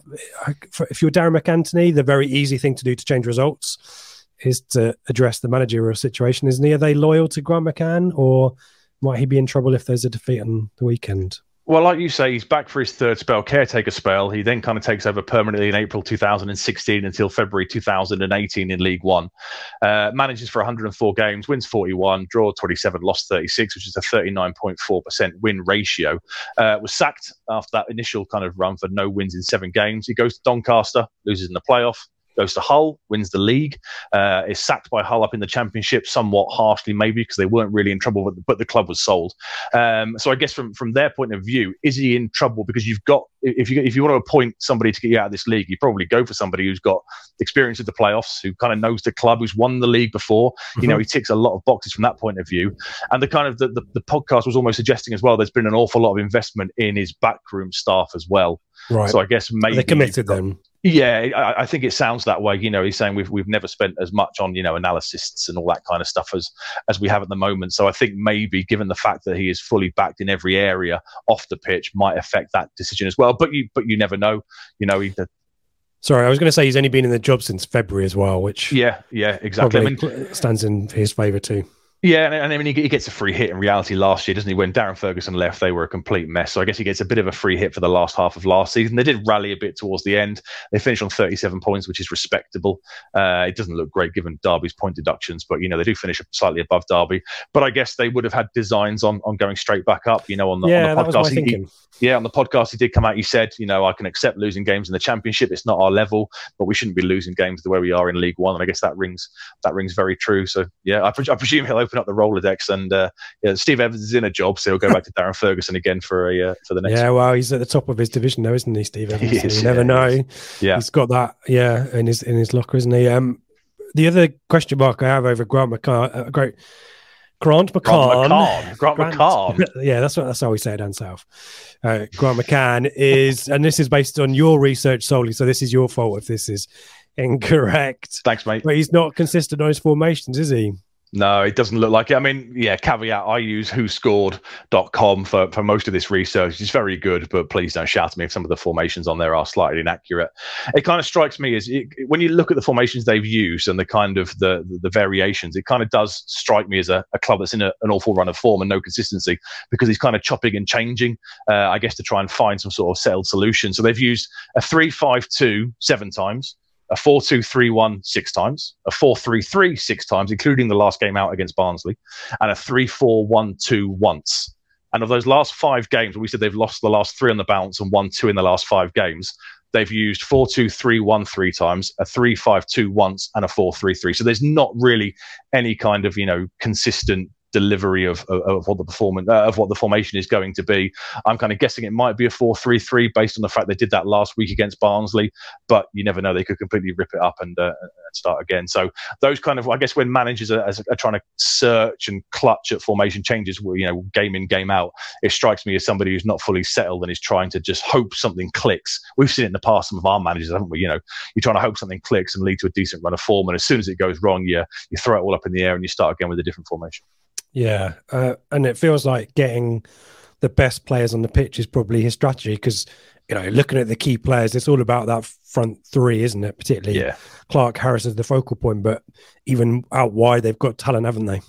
If you're Darren MacAnthony, the very easy thing to do to change results is to address the managerial situation, isn't he? Are they loyal to Grant McCann, or might he be in trouble if there's a defeat on the weekend? Well, like you say, he's back for his third spell, caretaker spell. He then kind of takes over permanently in April 2016 until February 2018 in League One. Uh, manages for 104 games, wins 41, draw 27, lost 36, which is a 39.4% win ratio. Uh, was sacked after that initial kind of run for no wins in seven games. He goes to Doncaster, loses in the playoff. Goes to Hull, wins the league, uh, is sacked by Hull up in the Championship, somewhat harshly maybe because they weren't really in trouble, but, but the club was sold. Um, so I guess from from their point of view, is he in trouble because you've got if you if you want to appoint somebody to get you out of this league, you probably go for somebody who's got experience of the playoffs, who kind of knows the club, who's won the league before. Mm-hmm. You know, he ticks a lot of boxes from that point of view. And the kind of the, the, the podcast was almost suggesting as well. There's been an awful lot of investment in his backroom staff as well. Right. So I guess maybe they committed them. Yeah, I, I, think it sounds that way. You know, he's saying we've we've never spent as much on you know analysts and all that kind of stuff as as we have at the moment. So I think maybe, given the fact that he is fully backed in every area off the pitch, might affect that decision as well. But you but you never know. You know, he, Sorry, I was going to say he's only been in the job since February as well, which yeah, yeah, exactly. I mean, stands in his favour too. Yeah, and, and, I mean, he, he, gets a free hit in reality last year, doesn't he? When Darren Ferguson left, they were a complete mess. So I guess he gets a bit of a free hit for the last half of last season. They did rally a bit towards the end. They finished on 37 points, which is respectable. Uh, it doesn't look great given Derby's point deductions, but, you know, they do finish slightly above Derby. But I guess they would have had designs on, on going straight back up, you know, on the, yeah, on the podcast. He, he, yeah, on the podcast, he did come out. He said, you know, I can accept losing games in the championship. It's not our level, but we shouldn't be losing games the way we are in League One. And I guess that rings that rings very true. So, yeah, I, pre- I presume he'll open up the Rolodex and uh, yeah, Steve Evans is in a job, so he'll go back to Darren Ferguson again for a uh, for the next. Yeah, well, he's at the top of his division now, isn't he, Steve Evans? He is, you never yeah, know. Yeah, he's got that. Yeah, in his in his locker, isn't he? Um, the other question mark I have over Grant McCann, uh, great. Grant McCann. Grant McCann. Grant, Grant McCann. yeah, that's what that's how we say it down south. Uh, Grant McCann is, and this is based on your research solely. So this is your fault if this is incorrect. Thanks, mate. But he's not consistent on his formations, is he? No, it doesn't look like it. I mean, yeah, caveat, I use whoscored.com for, for most of this research. It's very good, but please don't shout at me if some of the formations on there are slightly inaccurate. It kind of strikes me as it, when you look at the formations they've used and the kind of the, the, variations, it kind of does strike me as a, a club that's in a, an awful run of form and no consistency because he's kind of chopping and changing, uh, I guess, to try and find some sort of settled solution. So they've used a 3 5 2 seven times a 4 2 3 1 six times, a 4 3 3 six times, including the last game out against Barnsley, and a 3 4 1 2 once. And of those last five games, we said they've lost the last three on the bounce and won two in the last five games. They've used 4 2 3 1 three times, a 3 5 2 once, and a 4 3 3. So there's not really any kind of, you know, consistent delivery of, of, of what the performance uh, of what the formation is going to be. I'm kind of guessing it might be a 4-3-3 based on the fact they did that last week against Barnsley, but you never know they could completely rip it up and, uh, start again. So those kind of I guess when managers are, are, trying to search and clutch at formation changes, you know, game in game out, it strikes me as somebody who's not fully settled and is trying to just hope something clicks. We've seen it in the past some of our managers, haven't we? You know, you're trying to hope something clicks and lead to a decent run of form, and as soon as it goes wrong, you you throw it all up in the air and you start again with a different formation. Yeah, uh, and it feels like getting the best players on the pitch is probably his strategy because you know looking at the key players, it's all about that front three, isn't it? Particularly, yeah. Clarke Harris is the focal point, but even out wide, they've got talent, haven't they?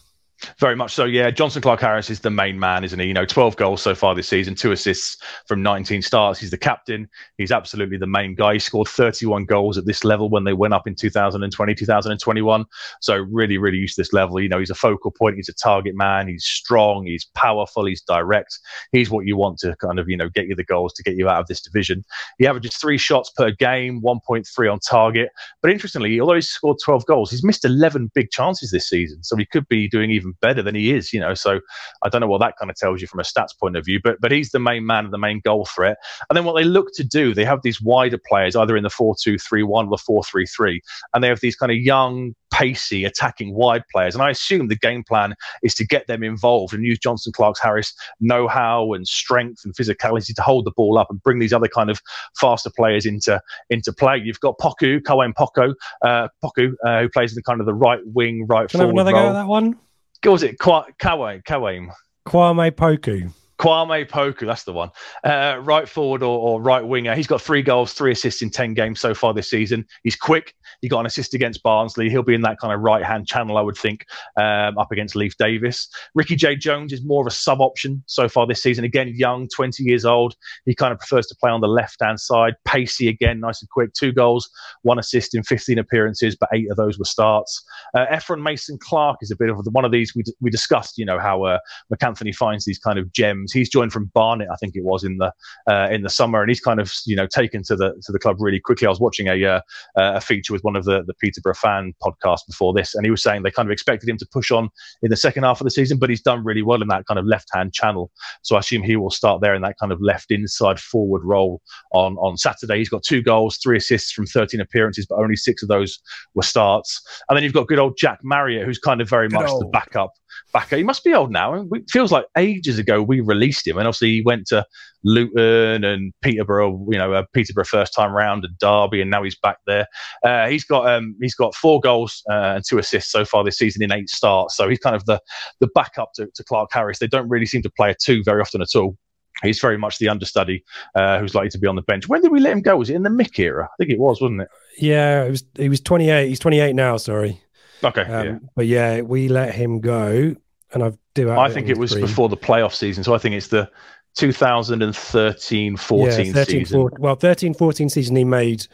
Very much so, yeah. Jonson Clarke-Harris is the main man, isn't he? You know, 12 goals so far this season, two assists from 19 starts. He's the captain. He's absolutely the main guy. He scored 31 goals at this level when they went up in 2020, 2021. So really, really used to this level. You know, he's a focal point. He's a target man. He's strong. He's powerful. He's direct. He's what you want to kind of, you know, get you the goals to get you out of this division. He averages three shots per game, 1.3 on target. But interestingly, although he's scored 12 goals, he's missed 11 big chances this season. So he could be doing even better than he is, you know. So I don't know what that kind of tells you from a stats point of view, but but he's the main man and the main goal threat. And then what they look to do, they have these wider players, either in the 4 2 3 1 or the 4 3 3, and they have these kind of young, pacey, attacking wide players. And I assume the game plan is to get them involved and use Jonson Clarke's Harris know how and strength and physicality to hold the ball up and bring these other kind of faster players into into play. You've got Poku, Cohen Poku, uh, Poku, uh, who plays in the kind of the right wing, right Can forward I have another role. go at that one? What was it? Kawaii, Kawaii. Kwame Poku. Kwame Poku, that's the one. Uh, right forward or, or, right winger. He's got three goals, three assists in 10 games so far this season. He's quick. He got an assist against Barnsley. He'll be in that kind of right hand channel, I would think, um, up against Leif Davis. Ricky-Jade Jones is more of a sub option so far this season. Again, young, 20 years old. He kind of prefers to play on the left hand side. Pacey again, nice and quick. Two goals, one assist in 15 appearances, but eight of those were starts. Uh, Mason Clark is a bit of one of these. We, we discussed, you know, how uh, MacAnthony finds these kind of gems. He's joined from Barnet, I think it was in the uh, in the summer, and he's kind of you know taken to the to the club really quickly. I was watching a uh, a feature with one of the, the Peterborough fan podcasts before this, and he was saying they kind of expected him to push on in the second half of the season, but he's done really well in that kind of left hand channel. So I assume he will start there in that kind of left inside forward role on, on Saturday. He's got two goals, three assists from 13 appearances, but only six of those were starts. And then you've got good old Jack Marriott, who's kind of very good much old. the backup backer. He must be old now. It feels like ages ago we released him, and obviously he went to Luton and Peterborough. You know, uh, Peterborough first time round and Derby, and now he's back there. Uh, he's got um, he's got four goals uh, and two assists so far this season in eight starts. So he's kind of the the backup to, to Clarke Harris. They don't really seem to play a two very often at all. He's very much the understudy uh, who's likely to be on the bench. When did we let him go? Was it in the Mick era? I think it was, wasn't it? Yeah, it was. He was 28. He's 28 now. Sorry. Okay. Um, yeah. But yeah, we let him go, and I've do. I think it was before the playoff season, so I think it's the 2013 14 yeah, 13, season. 14, well, 13 14 season, he made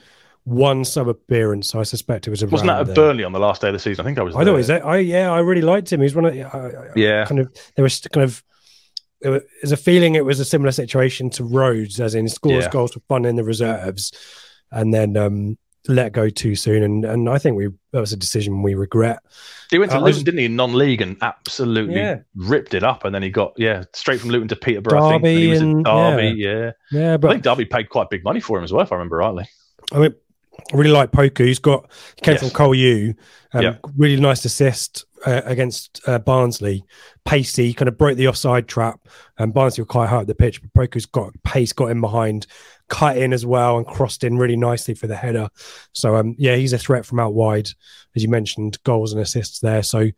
one sub appearance. So I suspect it was. A wasn't that at Burnley on the last day of the season? I think I was. I thought was that. I yeah, I really liked him. He was one of. I, yeah. Kind of. There was kind of. There's a feeling it was a similar situation to Rhodes, as in scores yeah. goals for fun in the reserves, and then um, let go too soon, and and I think we that was a decision we regret. He went to uh, Luton, didn't he, in non-league, and absolutely yeah. ripped it up, and then he got yeah straight from Luton to Peterborough. Derby I think he was and, Derby, yeah. yeah, yeah. But I think Derby paid quite big money for him as well, if I remember rightly. I mean, I really like Poku. He's got he came yes. from Cole U. Um, yeah. Really nice assist uh, against uh, Barnsley. Pacey kind of broke the offside trap, and Barnsley were quite high up the pitch. But Poku's got pace, got in behind, cut in as well and crossed in really nicely for the header. So um, yeah, he's a threat from out wide, as you mentioned, goals and assists there. So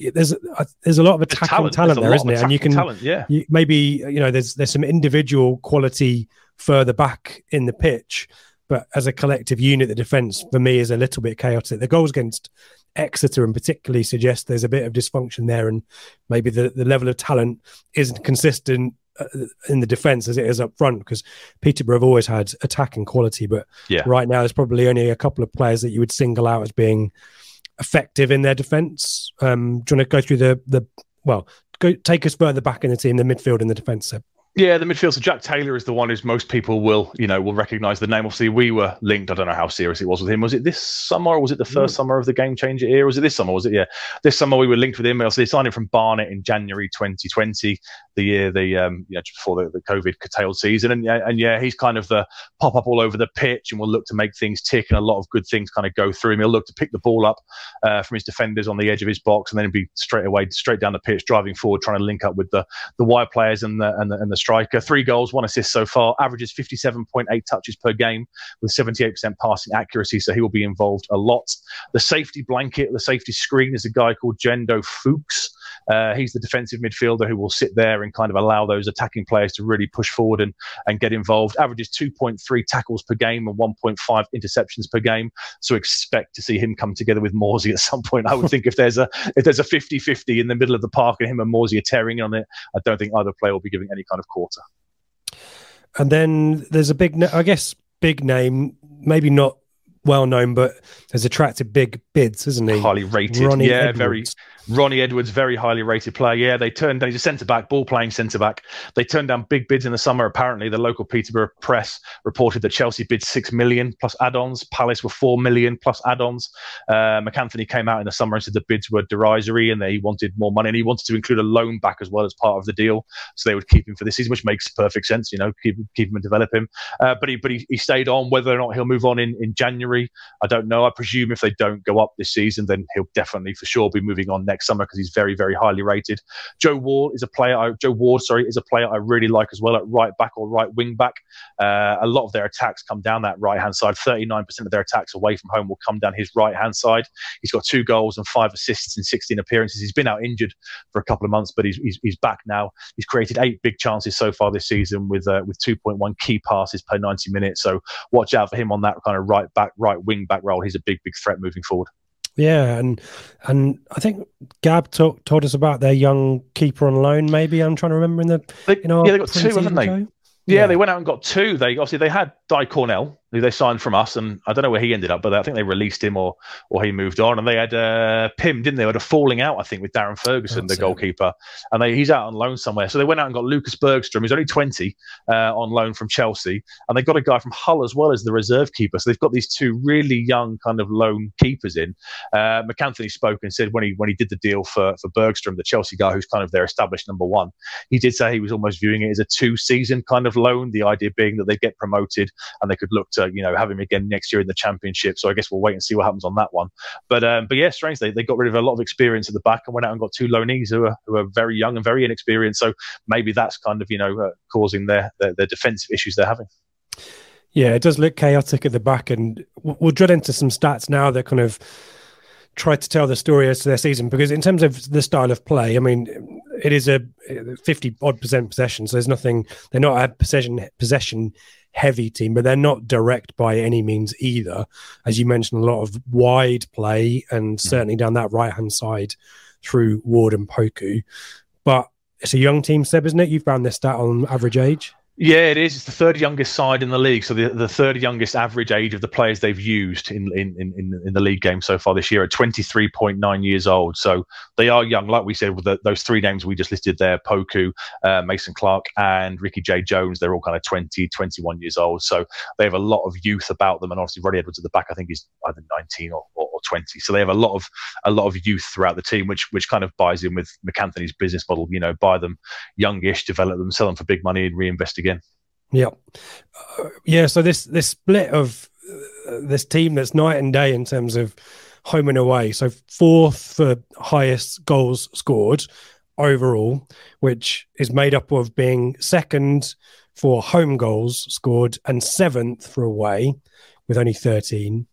there's uh, there's a lot of attacking talent, talent there, isn't it? And you can talent, yeah. You, maybe you know there's there's some individual quality further back in the pitch, but as a collective unit, the defense for me is a little bit chaotic. The goals against Exeter and particularly suggest there's a bit of dysfunction there, and maybe the, the level of talent isn't consistent in the defense as it is up front because Peterborough have always had attacking quality, but yeah. right now there's probably only a couple of players that you would single out as being effective in their defense. Um, do you want to go through the the well, go take us further back in the team, the midfield and the defense? Yeah, the midfield. So Jack Taylor is the one who's most people will, you know, will recognise the name. Obviously, we were linked. I don't know how serious it was with him. Was it this summer or was it the first mm. summer of the game changer era? Was it this summer? Was it yeah? This summer we were linked with him. So they signed him from Barnet in January 2020, the year the um, you know, just before the, the COVID curtailed season. And yeah, and yeah, he's kind of the pop up all over the pitch and will look to make things tick and a lot of good things kind of go through him. He'll look to pick the ball up uh, from his defenders on the edge of his box and then be straight away straight down the pitch, driving forward, trying to link up with the the wide players and the and the, and the striker. Three goals one assist so far, averages 57.8 touches per game with 78% passing accuracy. So he will be involved a lot. The safety blanket, the safety screen is a guy called Jeando Fuchs. Uh, he's the defensive midfielder who will sit there and kind of allow those attacking players to really push forward and, and get involved. Averages 2.3 tackles per game and 1.5 interceptions per game. So expect to see him come together with Morsy at some point. I would think if there's a if there's a 50-50 in the middle of the park and him and Morsy are tearing on it, I don't think either player will be giving any kind of quarter. And then there's a big, I guess, big name, maybe not well known, but has attracted big bids, isn't he? Highly rated. Ronnie yeah, Edwards. very Ronnie Edwards, very highly rated player. Yeah, they turned down, he's a centre back, ball playing centre back. They turned down big bids in the summer. Apparently, the local Peterborough press reported that Chelsea bid six million plus add ons, Palace were four million plus add ons. Uh, MacAnthony came out in the summer and said the bids were derisory and they wanted more money. And he wanted to include a loan back as well as part of the deal. So they would keep him for this season, which makes perfect sense, you know, keep, keep him and develop him. Uh, but he, but he, he stayed on. Whether or not he'll move on in, in January, I don't know. I presume if they don't go up this season, then he'll definitely for sure be moving on next summer because he's very, very highly rated. Joe Ward is a player. I, Joe Ward, sorry, is a player I really like as well at right back or right wing back. Uh, a lot of their attacks come down that right hand side. Thirty-nine percent of their attacks away from home will come down his right hand side. He's got two goals and five assists in sixteen appearances. He's been out injured for a couple of months, but he's he's, he's back now. He's created eight big chances so far this season with uh, with two point one key passes per ninety minutes. So watch out for him on that kind of right back, right wing back role. He's a big, big threat moving forward. Yeah, and and I think Gab talk, told us about their young keeper on loan. Maybe I'm trying to remember in the they, you know yeah they got two, haven't they? Yeah, yeah, they went out and got two. They obviously they had Dai Cornell, who they signed from us, and I don't know where he ended up, but I think they released him or or he moved on. And they had uh, Pym, didn't they? They had a falling out, I think, with Darren Ferguson, That's the it. goalkeeper, and they, he's out on loan somewhere. So they went out and got Lucas Bergstrom, who's only 20, uh, on loan from Chelsea, and they got a guy from Hull as well as the reserve keeper. So they've got these two really young kind of loan keepers in. Uh, MacAnthony spoke and said when he when he did the deal for for Bergstrom, the Chelsea guy who's kind of their established number one, he did say he was almost viewing it as a two season kind of loan. The idea being that they get promoted and they could look to you know have him again next year in the championship. So I guess we'll wait and see what happens on that one. But um, but yeah, strange they, got rid of a lot of experience at the back and went out and got two loanees who are who are very young and very inexperienced. So maybe that's kind of you know uh, causing their, their their defensive issues they're having. Yeah, it does look chaotic at the back, and we'll we'll drill into some stats now that kind of try to tell the story as to their season. Because in terms of the style of play, I mean, it is a fifty odd percent possession, so there's nothing. They're not a possession possession heavy team, but they're not direct by any means either. As you mentioned, a lot of wide play, and mm. certainly down that right hand side through Ward and Poku. But it's a young team, Seb, isn't it? You found this stat on average age. Yeah, it is. It's the third youngest side in the league. So the, the third youngest average age of the players they've used in, in, in, in the league game so far this year at 23.9 years old. So they are young. Like we said, with the, those three names we just listed there, Poku, uh, Mason Clark and Ricky-Jade Jones, they're all kind of 20, 21 years old. So they have a lot of youth about them. And obviously Roddy Edwards at the back, I think is either 19 or, or, or 20. So they have a lot of a lot of youth throughout the team, which which kind of buys in with MacAnthony's business model. You know, buy them youngish, develop them, sell them for big money, and reinvest. Yeah, uh, yeah. So this this split of uh, this team that's night and day in terms of home and away. So fourth for highest goals scored overall, which is made up of being second for home goals scored and seventh for away, with only thirteen.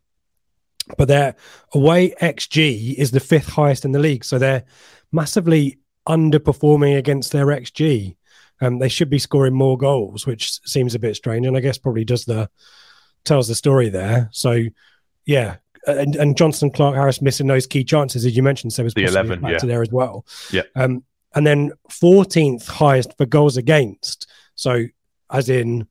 But their away xG is the fifth highest in the league, so they're massively underperforming against their xG. Um, they should be scoring more goals, which seems a bit strange, and I guess probably does the tells the story there. So, yeah, and, and Jonson Clarke-Harris missing those key chances, as you mentioned, so was The 11, yeah. there as well. Yeah. Um, and then 14th highest for goals against. So, as in,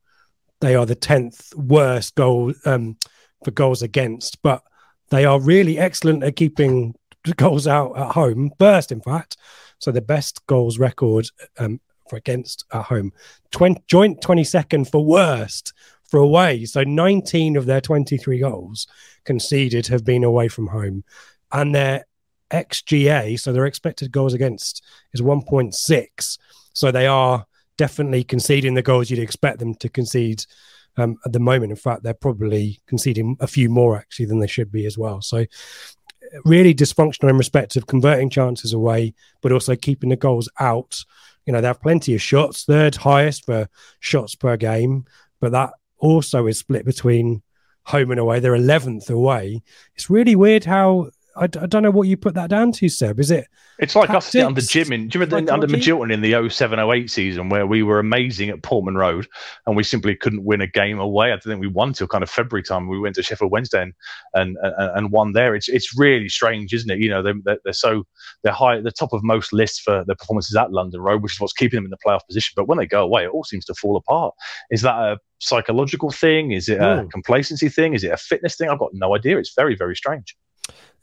they are the 10th worst goal um, for goals against, but they are really excellent at keeping goals out at home, burst, in fact. So, the best goals record um, for against at home, 20, joint 22nd for worst for away. So, 19 of their 23 goals conceded have been away from home. And their XGA, so their expected goals against, is 1.6. So they are definitely conceding the goals you'd expect them to concede um, at the moment. In fact, they're probably conceding a few more actually than they should be as well. So really dysfunctional in respect of converting chances away, but also keeping the goals out. You know, they have plenty of shots, third highest for shots per game, but that also is split between home and away. They're 11th away. It's really weird how I, I don't know what you put that down to, Seb. Is it It's like us under Jim in. Do you remember the- under? Magilton in the 07 08 season where we were amazing at Portman Road and we simply couldn't win a game away? I don't think we won till kind of February time. We went to Sheffield Wednesday and and, and, and won there. It's it's really strange, isn't it? You know, they're, they're, so they're high, at the top of most lists for their performances at London Road, which is what's keeping them in the playoff position. But when they go away, it all seems to fall apart. Is that a psychological thing? Is it a Mm. complacency thing? Is it a fitness thing? I've got no idea. It's very very strange.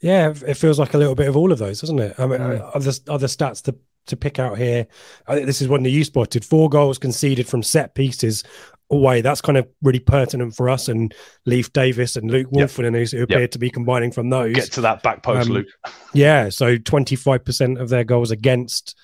Yeah, it feels like a little bit of all of those, doesn't it? I mean, Mm. other other stats to to pick out here. I think this is one that you spotted: four goals conceded from set pieces away. That's kind of really pertinent for us and Leif Davis and Luke Woolfenden who appear to be combining from those. Get to that back post, Um, Luke. Yeah, so 25% of their goals against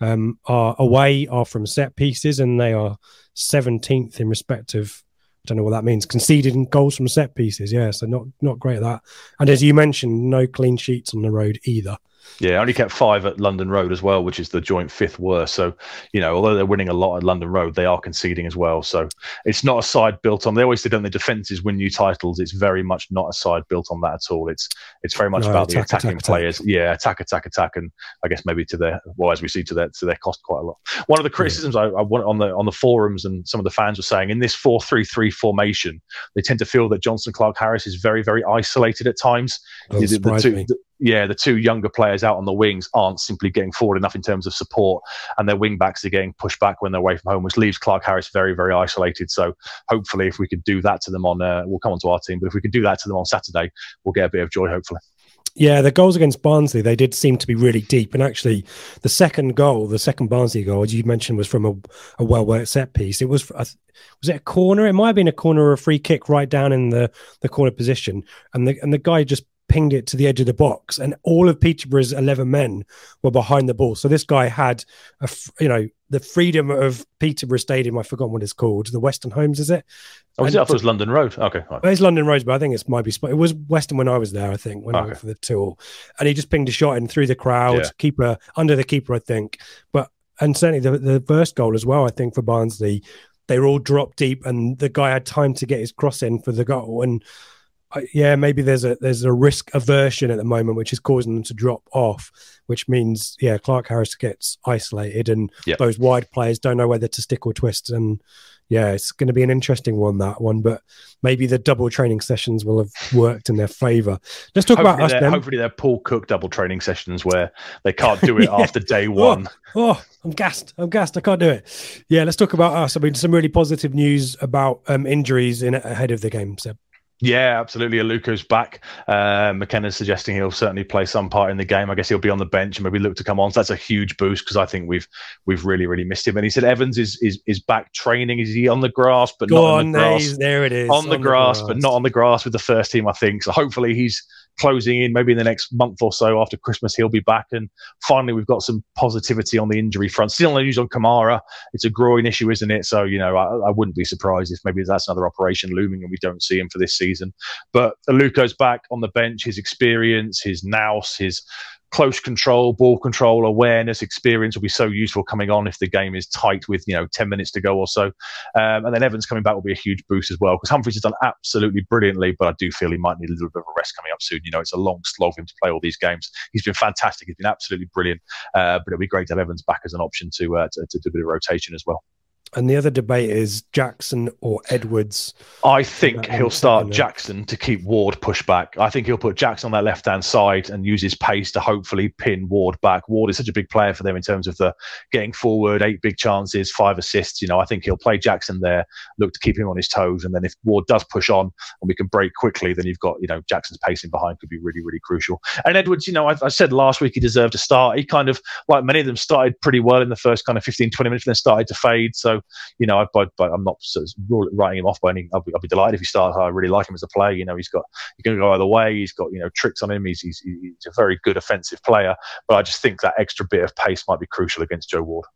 um, are away are from set pieces, and they are 17th in respect of. Don't know what that means. Conceded goals from set pieces. Yeah, so not not great at that. And as you mentioned, no clean sheets on the road either. Yeah, only kept five at London Road as well, which is the joint fifth worst. So, you know, although they're winning a lot at London Road, they are conceding as well. So it's not a side built on. They always say, don't the defenses win new titles? It's very much not a side built on that at all. It's it's very much No, about the attacking attack, players. Yeah, attack, attack, attack, and I guess maybe to their well, as we see to their to their cost quite a lot. One of the criticisms I, I want on the on the forums and some of the fans were saying in this four three three formation, they tend to feel that Jonson Clarke-Harris is very very isolated at times. Doesn't The- the two- the- yeah, the two younger players out on the wings aren't simply getting forward enough in terms of support, and their wing backs are getting pushed back when they're away from home, which leaves Clarke-Harris very, very isolated. So hopefully, if we could do that to them on, uh, we'll come on to our team, but if we could do that to them on Saturday, we'll get a bit of joy, hopefully. Yeah, the goals against Barnsley, they did seem to be really deep. And actually, the second goal, the second Barnsley goal, as you mentioned, was from a, a well worked set piece. It was, was it a corner? It might have been a corner or a free kick right down in the, the corner position. And the, and the guy just pinged it to the edge of the box, and all of Peterborough's eleven men were behind the ball. So this guy had, a, you know, the freedom of Peterborough Stadium. I've forgotten what it's called. The Weston Homes, is it? Oh, is it? I thought it was London Road. Okay, right. it's London Road, but I think it's might be. It was Weston when I was there. I think when okay. I went for the tour, and he just pinged a shot in through the crowd, yeah. keeper under the keeper, I think. But and certainly the the first goal as well. I think for Barnsley, they were all dropped deep, and the guy had time to get his cross in for the goal and yeah, maybe there's a there's a risk aversion at the moment, which is causing them to drop off, which means yeah, Clarke-Harris gets isolated, and yep. those wide players don't know whether to stick or twist, and yeah, it's going to be an interesting one that one, but maybe the double training sessions will have worked in their favour. Let's talk hopefully about us then. Hopefully, they're Paul Cook double training sessions where they can't do it yeah. after day oh, one. Oh, oh, I'm gassed. I'm gassed. I can't do it. Yeah, let's talk about us. I mean, some really positive news about um, injuries in ahead of the game, Seb. Yeah, absolutely. Aluko's back. Uh, McKenna's suggesting he'll certainly play some part in the game. I guess he'll be on the bench and maybe look to come on. So that's a huge boost because I think we've we've really really missed him. And he said Evans is is, is back training. Is he on the grass but Go not on, on the grass? There it is. On, on the, grass, the grass, but not on the grass with the first team. I think so. Hopefully he's closing in maybe in the next month or so after Christmas, he'll be back. And finally, we've got some positivity on the injury front. Still no news on Kamara. It's a groin issue, isn't it? So, you know, I, I, wouldn't be surprised if maybe that's another operation looming and we don't see him for this season. But Aluko's back on the bench, his experience, his nous, his close control, ball control, awareness, experience will be so useful coming on if the game is tight with you know ten minutes to go or so. Um, and then Evans coming back will be a huge boost as well because Humphreys has done absolutely brilliantly, but I do feel he might need a little bit of a rest coming up soon. You know, it's a long slog for him to play all these games. He's been fantastic. He's been absolutely brilliant. Uh, but it'll be great to have Evans back as an option to, uh, to, to do a bit of rotation as well. And the other debate is Jackson or Edwards. I think he'll start Jackson to keep Ward pushed back. I think he'll put Jackson on that left hand side and use his pace to hopefully pin Ward back. Ward is such a big player for them in terms of the getting forward, eight big chances, five assists. You know, I think he'll play Jackson there, look to keep him on his toes. And then if Ward does push on and we can break quickly, then you've got, you know, Jackson's pacing behind could be really, really crucial. And Edwards, you know, I, I said last week he deserved to start. He kind of, like many of them, started pretty well in the first kind of 15, 20 minutes, and then started to fade. So, you know, but, but I'm not sort of writing him off by any. I'll be, I'll be, delighted if he starts. I really like him as a player. You know, he's got he can go either way. He's got you know tricks on him. He's, he's he's a very good offensive player. But I just think that extra bit of pace might be crucial against Joe Ward.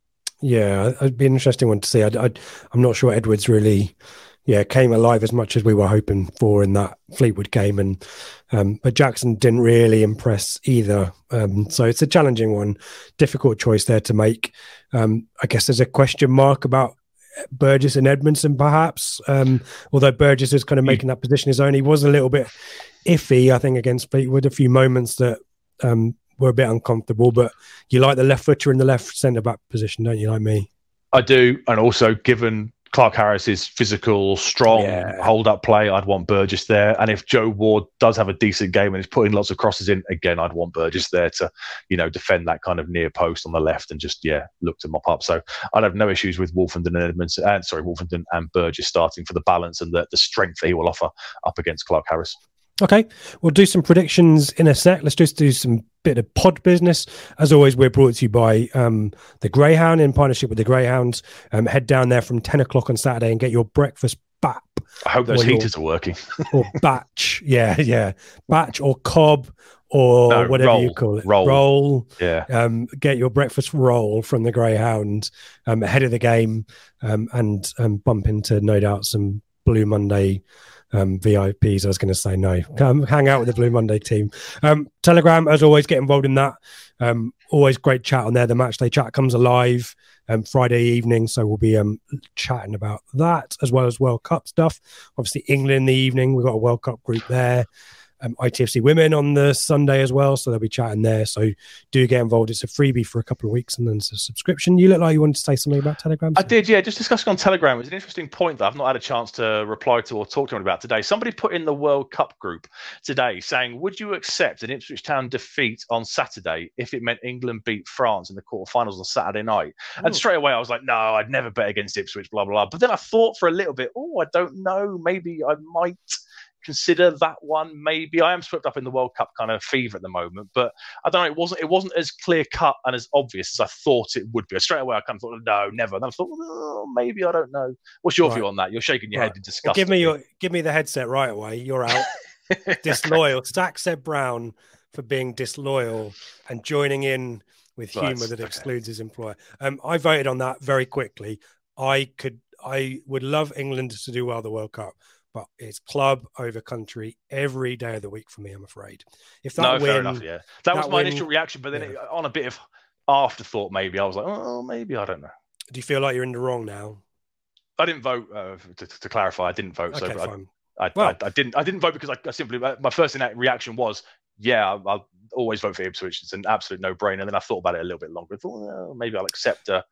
Yeah, it'd be an interesting one to see. I, I, I'm not sure Edwards really yeah, came alive as much as we were hoping for in that Fleetwood game. And um, but Jackson didn't really impress either. Um, so it's a challenging one, difficult choice there to make. Um, I guess there's a question mark about Burgess and Edmundson, perhaps. Um, although Burgess is kind of making that position his own, he was a little bit iffy, I think, against Fleetwood. A few moments that um, were a bit uncomfortable, but you like the left footer in the left centre back position, don't you? Like me, I do, and also given Clarke Harris is physical, strong, yeah. hold up play. I'd want Burgess there. And if Joe Ward does have a decent game and is putting lots of crosses in, again, I'd want Burgess there to, you know, defend that kind of near post on the left and just, yeah, look to mop up. So I'd have no issues with Woolfenden and Edmonds, uh, sorry, Woolfenden and Burgess starting for the balance and the, the strength that he will offer up against Clarke-Harris. Okay, we'll do some predictions in a sec. Let's just do some bit of pod business. As always, we're brought to you by um, the Greyhound in partnership with the Greyhounds. Um, head down there from 10 o'clock on Saturday and get your breakfast bap. I hope those heaters are working. or batch. Yeah, yeah. Batch or cob or no, whatever roll, you call it. Roll. Roll. Yeah. Um, get your breakfast roll from the Greyhound um, ahead of the game um, and um, bump into, no doubt, some Blue Monday um, VIPs. I was going to say no. Come hang out with the Blue Monday team. Um, Telegram, as always, get involved in that. Um, always great chat on there. The match day chat comes alive um, Friday evening, so we'll be um, chatting about that as well as World Cup stuff. Obviously, England in the evening. We've got a World Cup group there. Um, ITFC Women on the Sunday as well, so they'll be chatting there. So do get involved. It's a freebie for a couple of weeks, and then it's a subscription. You look like you wanted to say something about Telegram. I did, yeah. Just discussing on Telegram. It was an interesting point that I've not had a chance to reply to or talk to anyone about today. Somebody put in the World Cup group today saying, "Would you accept an Ipswich Town defeat on Saturday if it meant England beat France in the quarterfinals on Saturday night?" And straight away, I was like, "No, I'd never bet against Ipswich." Blah blah blah. But then I thought for a little bit. Oh, I don't know. Maybe I might consider that one. Maybe I am swept up in the World Cup kind of fever at the moment, but I don't know. It wasn't. It wasn't as clear cut and as obvious as I thought it would be. Straight away, I kind of thought, no, never. And then I thought, oh, maybe I don't know. What's your Right. view on that? You're shaking your Right. head in Well, disgust. give me your give me the headset right away. You're out. disloyal. Stack said Brown for being disloyal and joining in with Right, humour that okay. excludes his employer. Um, I voted on that very quickly. I could, I would love England to do well the World Cup, but it's club over country every day of the week for me. I'm afraid. If that no, win, fair enough. Yeah, that, was my win- initial reaction, but then yeah. it, on a bit of afterthought, maybe I was like, oh, maybe I don't know. do you feel like you're in the wrong now? I didn't vote. Uh, to, to clarify, I didn't vote. Okay, so fine. I, Well- I, I didn't. I didn't vote because I, I simply my first reaction was, yeah, I'll, I'll always vote for Ipswich. It's an absolute no-brainer. And then I thought about it a little bit longer. I thought, well, maybe I'll accept a,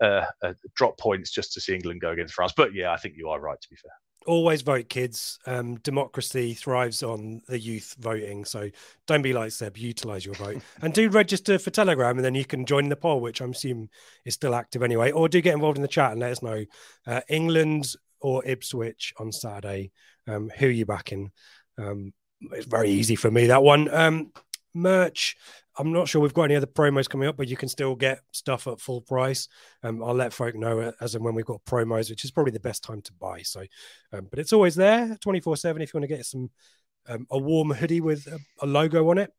a, a drop points just to see England go against France. But yeah, I think you are right. To be fair, always vote kids. Um democracy thrives on the youth voting. So don't be like seb utilize your vote. And do register for telegram and then you can join the poll which i'm assuming is still active anyway. Or do get involved in the chat and let us know uh, england or ipswich on saturday. Um who are you backing? Um it's very easy for me that one. Um merch i'm not sure we've got any other promos coming up but you can still get stuff at full price um, I'll let folk know uh, as and when we've got promos, which is probably the best time to buy. So, um, but it's always there 24 7 if you want to get some um, a warm hoodie with a, a logo on it.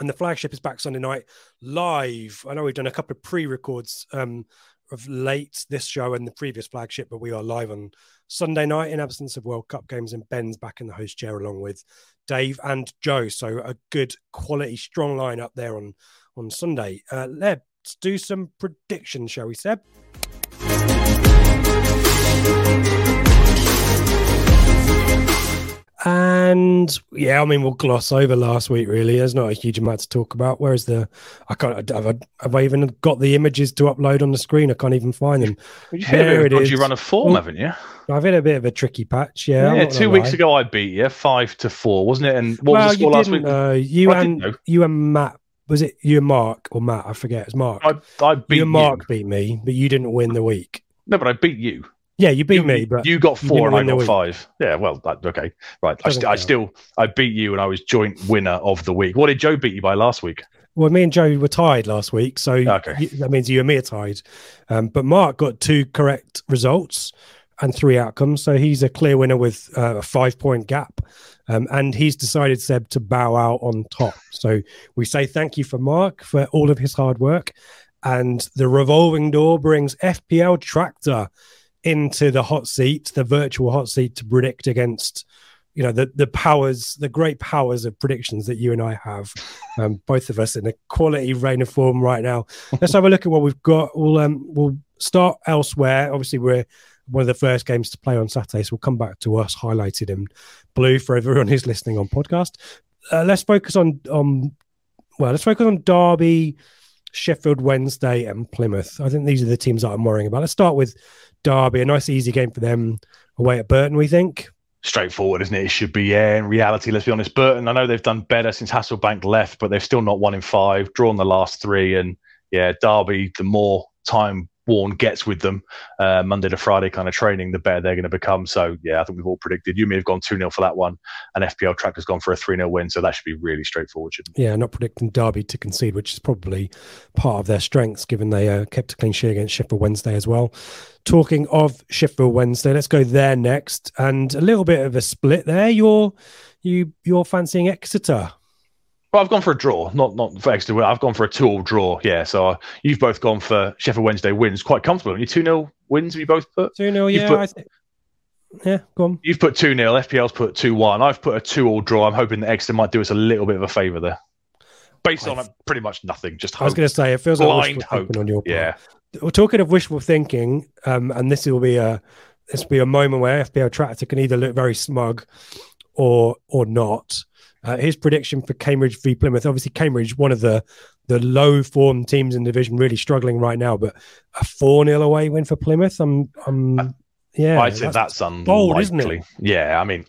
And the flagship is back Sunday night live. I know we've done a couple of pre records um, of late this show and the previous flagship, but we are live on Sunday night in absence of World Cup games. And Ben's back in the host chair along with Dave and Joe. So a good quality, strong lineup there on on Sunday. Uh, let's do some predictions, shall we, Seb? And yeah, I mean, we'll gloss over last week. Really, there's not a huge amount to talk about. Whereas the, I can't. Have I, have I even got the images to upload on the screen? I can't even find them. you a There it of a run of form, haven't you? I've had a bit of a tricky patch. Yeah, Yeah, two weeks lie. ago I beat you five to four, wasn't it? And what well, was the score last week? Uh, you Well, and you and Matt. Was it you and Mark or Matt? I forget. It's Mark. I, I beat you you. and Mark beat me, but you didn't win the week. No, but I beat you. Yeah, you beat you, me, but you got four didn't and I got five. Yeah, well, that, okay, right. I, st- I still I beat you, and I was joint winner of the week. What did Joe beat you by last week? Well, me and Joe were tied last week, so Okay. you- that means you and me are tied. Um, but Mark got two correct results and three outcomes, so he's a clear winner with uh, a five-point gap. Um, and he's decided Seb to bow out on top. So we say thank you for Mark for all of his hard work. And the revolving door brings FPL Tractor into the hot seat, the virtual hot seat to predict against, you know, the the powers, the great powers of predictions that you and I have um, both of us in a quality reign of form right now. Let's have a look at what we've got. We'll um, we'll start elsewhere. Obviously, we're one of the first games to play on Saturday, so we'll come back to us highlighted in blue for everyone who's listening on podcast. Uh, let's focus on on well, let's focus on Derby, Sheffield Wednesday, and Plymouth. I think these are the teams that I'm worrying about. Let's start with Derby, a nice easy game for them away at Burton. We think. Straightforward, isn't it? It should be. Yeah, in reality, let's be honest. Burton, I know they've done better since Hasselbaink left, but they've still not won in five, drawn the last three, and yeah, Derby. The more time Warne gets with them, uh, Monday to Friday kind of training, the better they're going to become. So yeah, I think we've all predicted. You may have gone two 0 for that one, and FPL Track has gone for a three 0 win. So that should be really straightforward. Yeah, not predicting Derby to concede, which is probably part of their strengths, given they uh, kept a clean sheet against Sheffield Wednesday as well. Talking of Sheffield Wednesday, let's go there next, and a little bit of a split there. You're you you're fancying Exeter. Well, I've gone for a draw, not not for Exeter. I've gone for a two-all draw. Yeah, so you've both gone for Sheffield Wednesday wins, quite comfortable. You two 0 wins. Have you both put? Two 0 yeah, put- I think. Yeah, go on. You've put 2 0. FPL's put 2 1. I've put a 2 all draw. I'm hoping that Exeter might do us a little bit of a favour there. Based on I've- uh, pretty much nothing. Just I was going to say it feels like Blind wishful hope. on your part. Yeah. We're talking of wishful thinking, um, and this will be a this will be a moment where FPL Tractor can either look very smug or or not. Uh, his prediction for Cambridge v Plymouth. Obviously, Cambridge, one of the the low form teams in the division, really struggling right now. But a four 0 away win for Plymouth. I'm, I'm yeah. I'd say that's, that's unlikely. bold, isn't it? Yeah, I mean,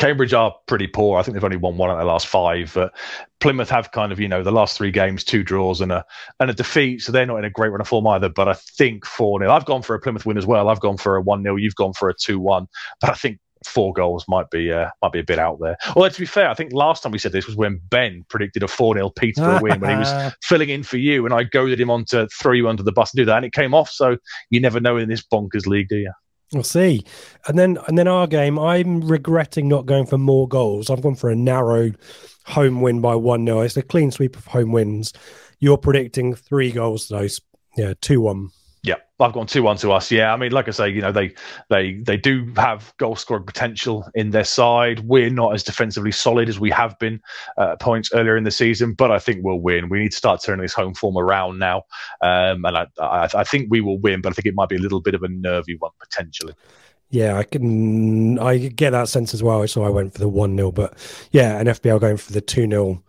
Cambridge are pretty poor. I think they've only won one of their last five. But Plymouth have kind of, you know, the last three games, two draws and a and a defeat. So they're not in a great run of form either. But I think 4 0. I've gone for a Plymouth win as well. I've gone for a 1 0. You've gone for a 2 1. But I think four goals might be uh, might be a bit out there. Although to be fair, I think last time we said this was when Ben predicted a four 0 Peterborough win when he was filling in for you, and I goaded him on to throw you under the bus and do that, and it came off. So you never know in this bonkers league, do you? We'll see. And then and then our game, I'm regretting not going for more goals. I've gone for a narrow home win by 1 0. It's a clean sweep of home wins. You're predicting three goals, those. Yeah, 2 1. Yeah, I've gone two one to us. Yeah, I mean, like I say, you know, they they they do have goal scoring potential in their side. We're not as defensively solid as we have been uh, points earlier in the season, but I think we'll win. We need to start turning this home form around now, um, and I, I, I think we will win. But I think it might be a little bit of a nervy one potentially. Yeah, I can. I get that sense as well. So I went for the one 0 but yeah, and FPL going for the two 0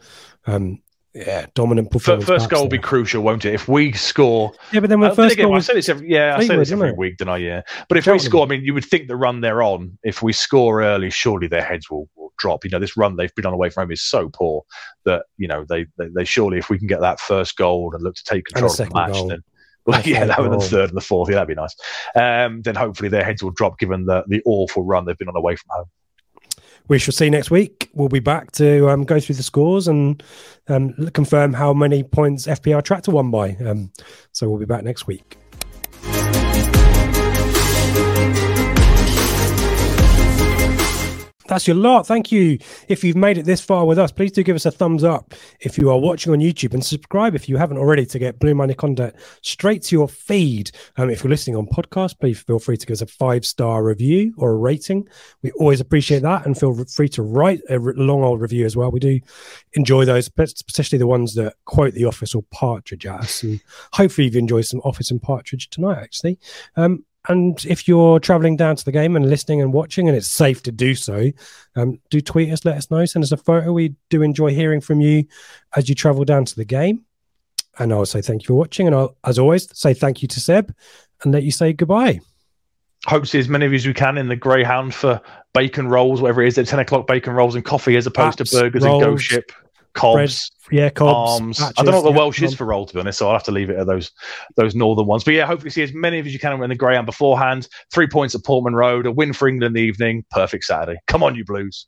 um, yeah, dominant performance. First goal will be crucial, won't it? If we score, yeah, but then when first again, goal, I say this every, yeah, I say this every week, don't I? Yeah, but if we score, I mean, you would think the run they're on, if we score early, surely their heads will, will drop. You know, this run they've been on away from home is so poor that you know they, they, they surely, if we can get that first goal and look to take control of the match, goal. then. Well, yeah, that would the third and the fourth. Yeah, that'd be nice. Um, then hopefully their heads will drop given the the awful run they've been on away from home we shall see next week. We'll be back to um, go through the scores and um, confirm how many points FPL Tractor won by. Um, so we'll be back next week. That's your lot. Thank you. If you've made it this far with us, please do give us a thumbs up if you are watching on YouTube and subscribe if you haven't already to get Blue Monday content straight to your feed. Um, if you're listening on podcast, please feel free to give us a five star review or a rating. We always appreciate that and feel free to write a long old review as well. We do enjoy those, especially the ones that quote the office or partridge at us. And hopefully you've enjoyed some office and partridge tonight, actually. Um, and if you're traveling down to the game and listening and watching, and it's safe to do so, um, do tweet us, let us know, send us a photo. We do enjoy hearing from you as you travel down to the game. And I'll say thank you for watching. And I'll, as always, say thank you to Seb and let you say goodbye. Hope to see as many of you as we can in the Greyhound for bacon rolls, whatever it is, at 10 o'clock bacon rolls and coffee as opposed Apps, to burgers rolls, and Ghost Ship. Cobs, yeah, Cobs. Arms. Patches, I don't know what the yeah, Welsh is for roll, to be honest. So I'll have to leave it at those those northern ones. But yeah, hopefully see as many of you can in the Greyhound beforehand. Three points at Portman Road, a win for England in the evening. Perfect Saturday. Come on, you Blues.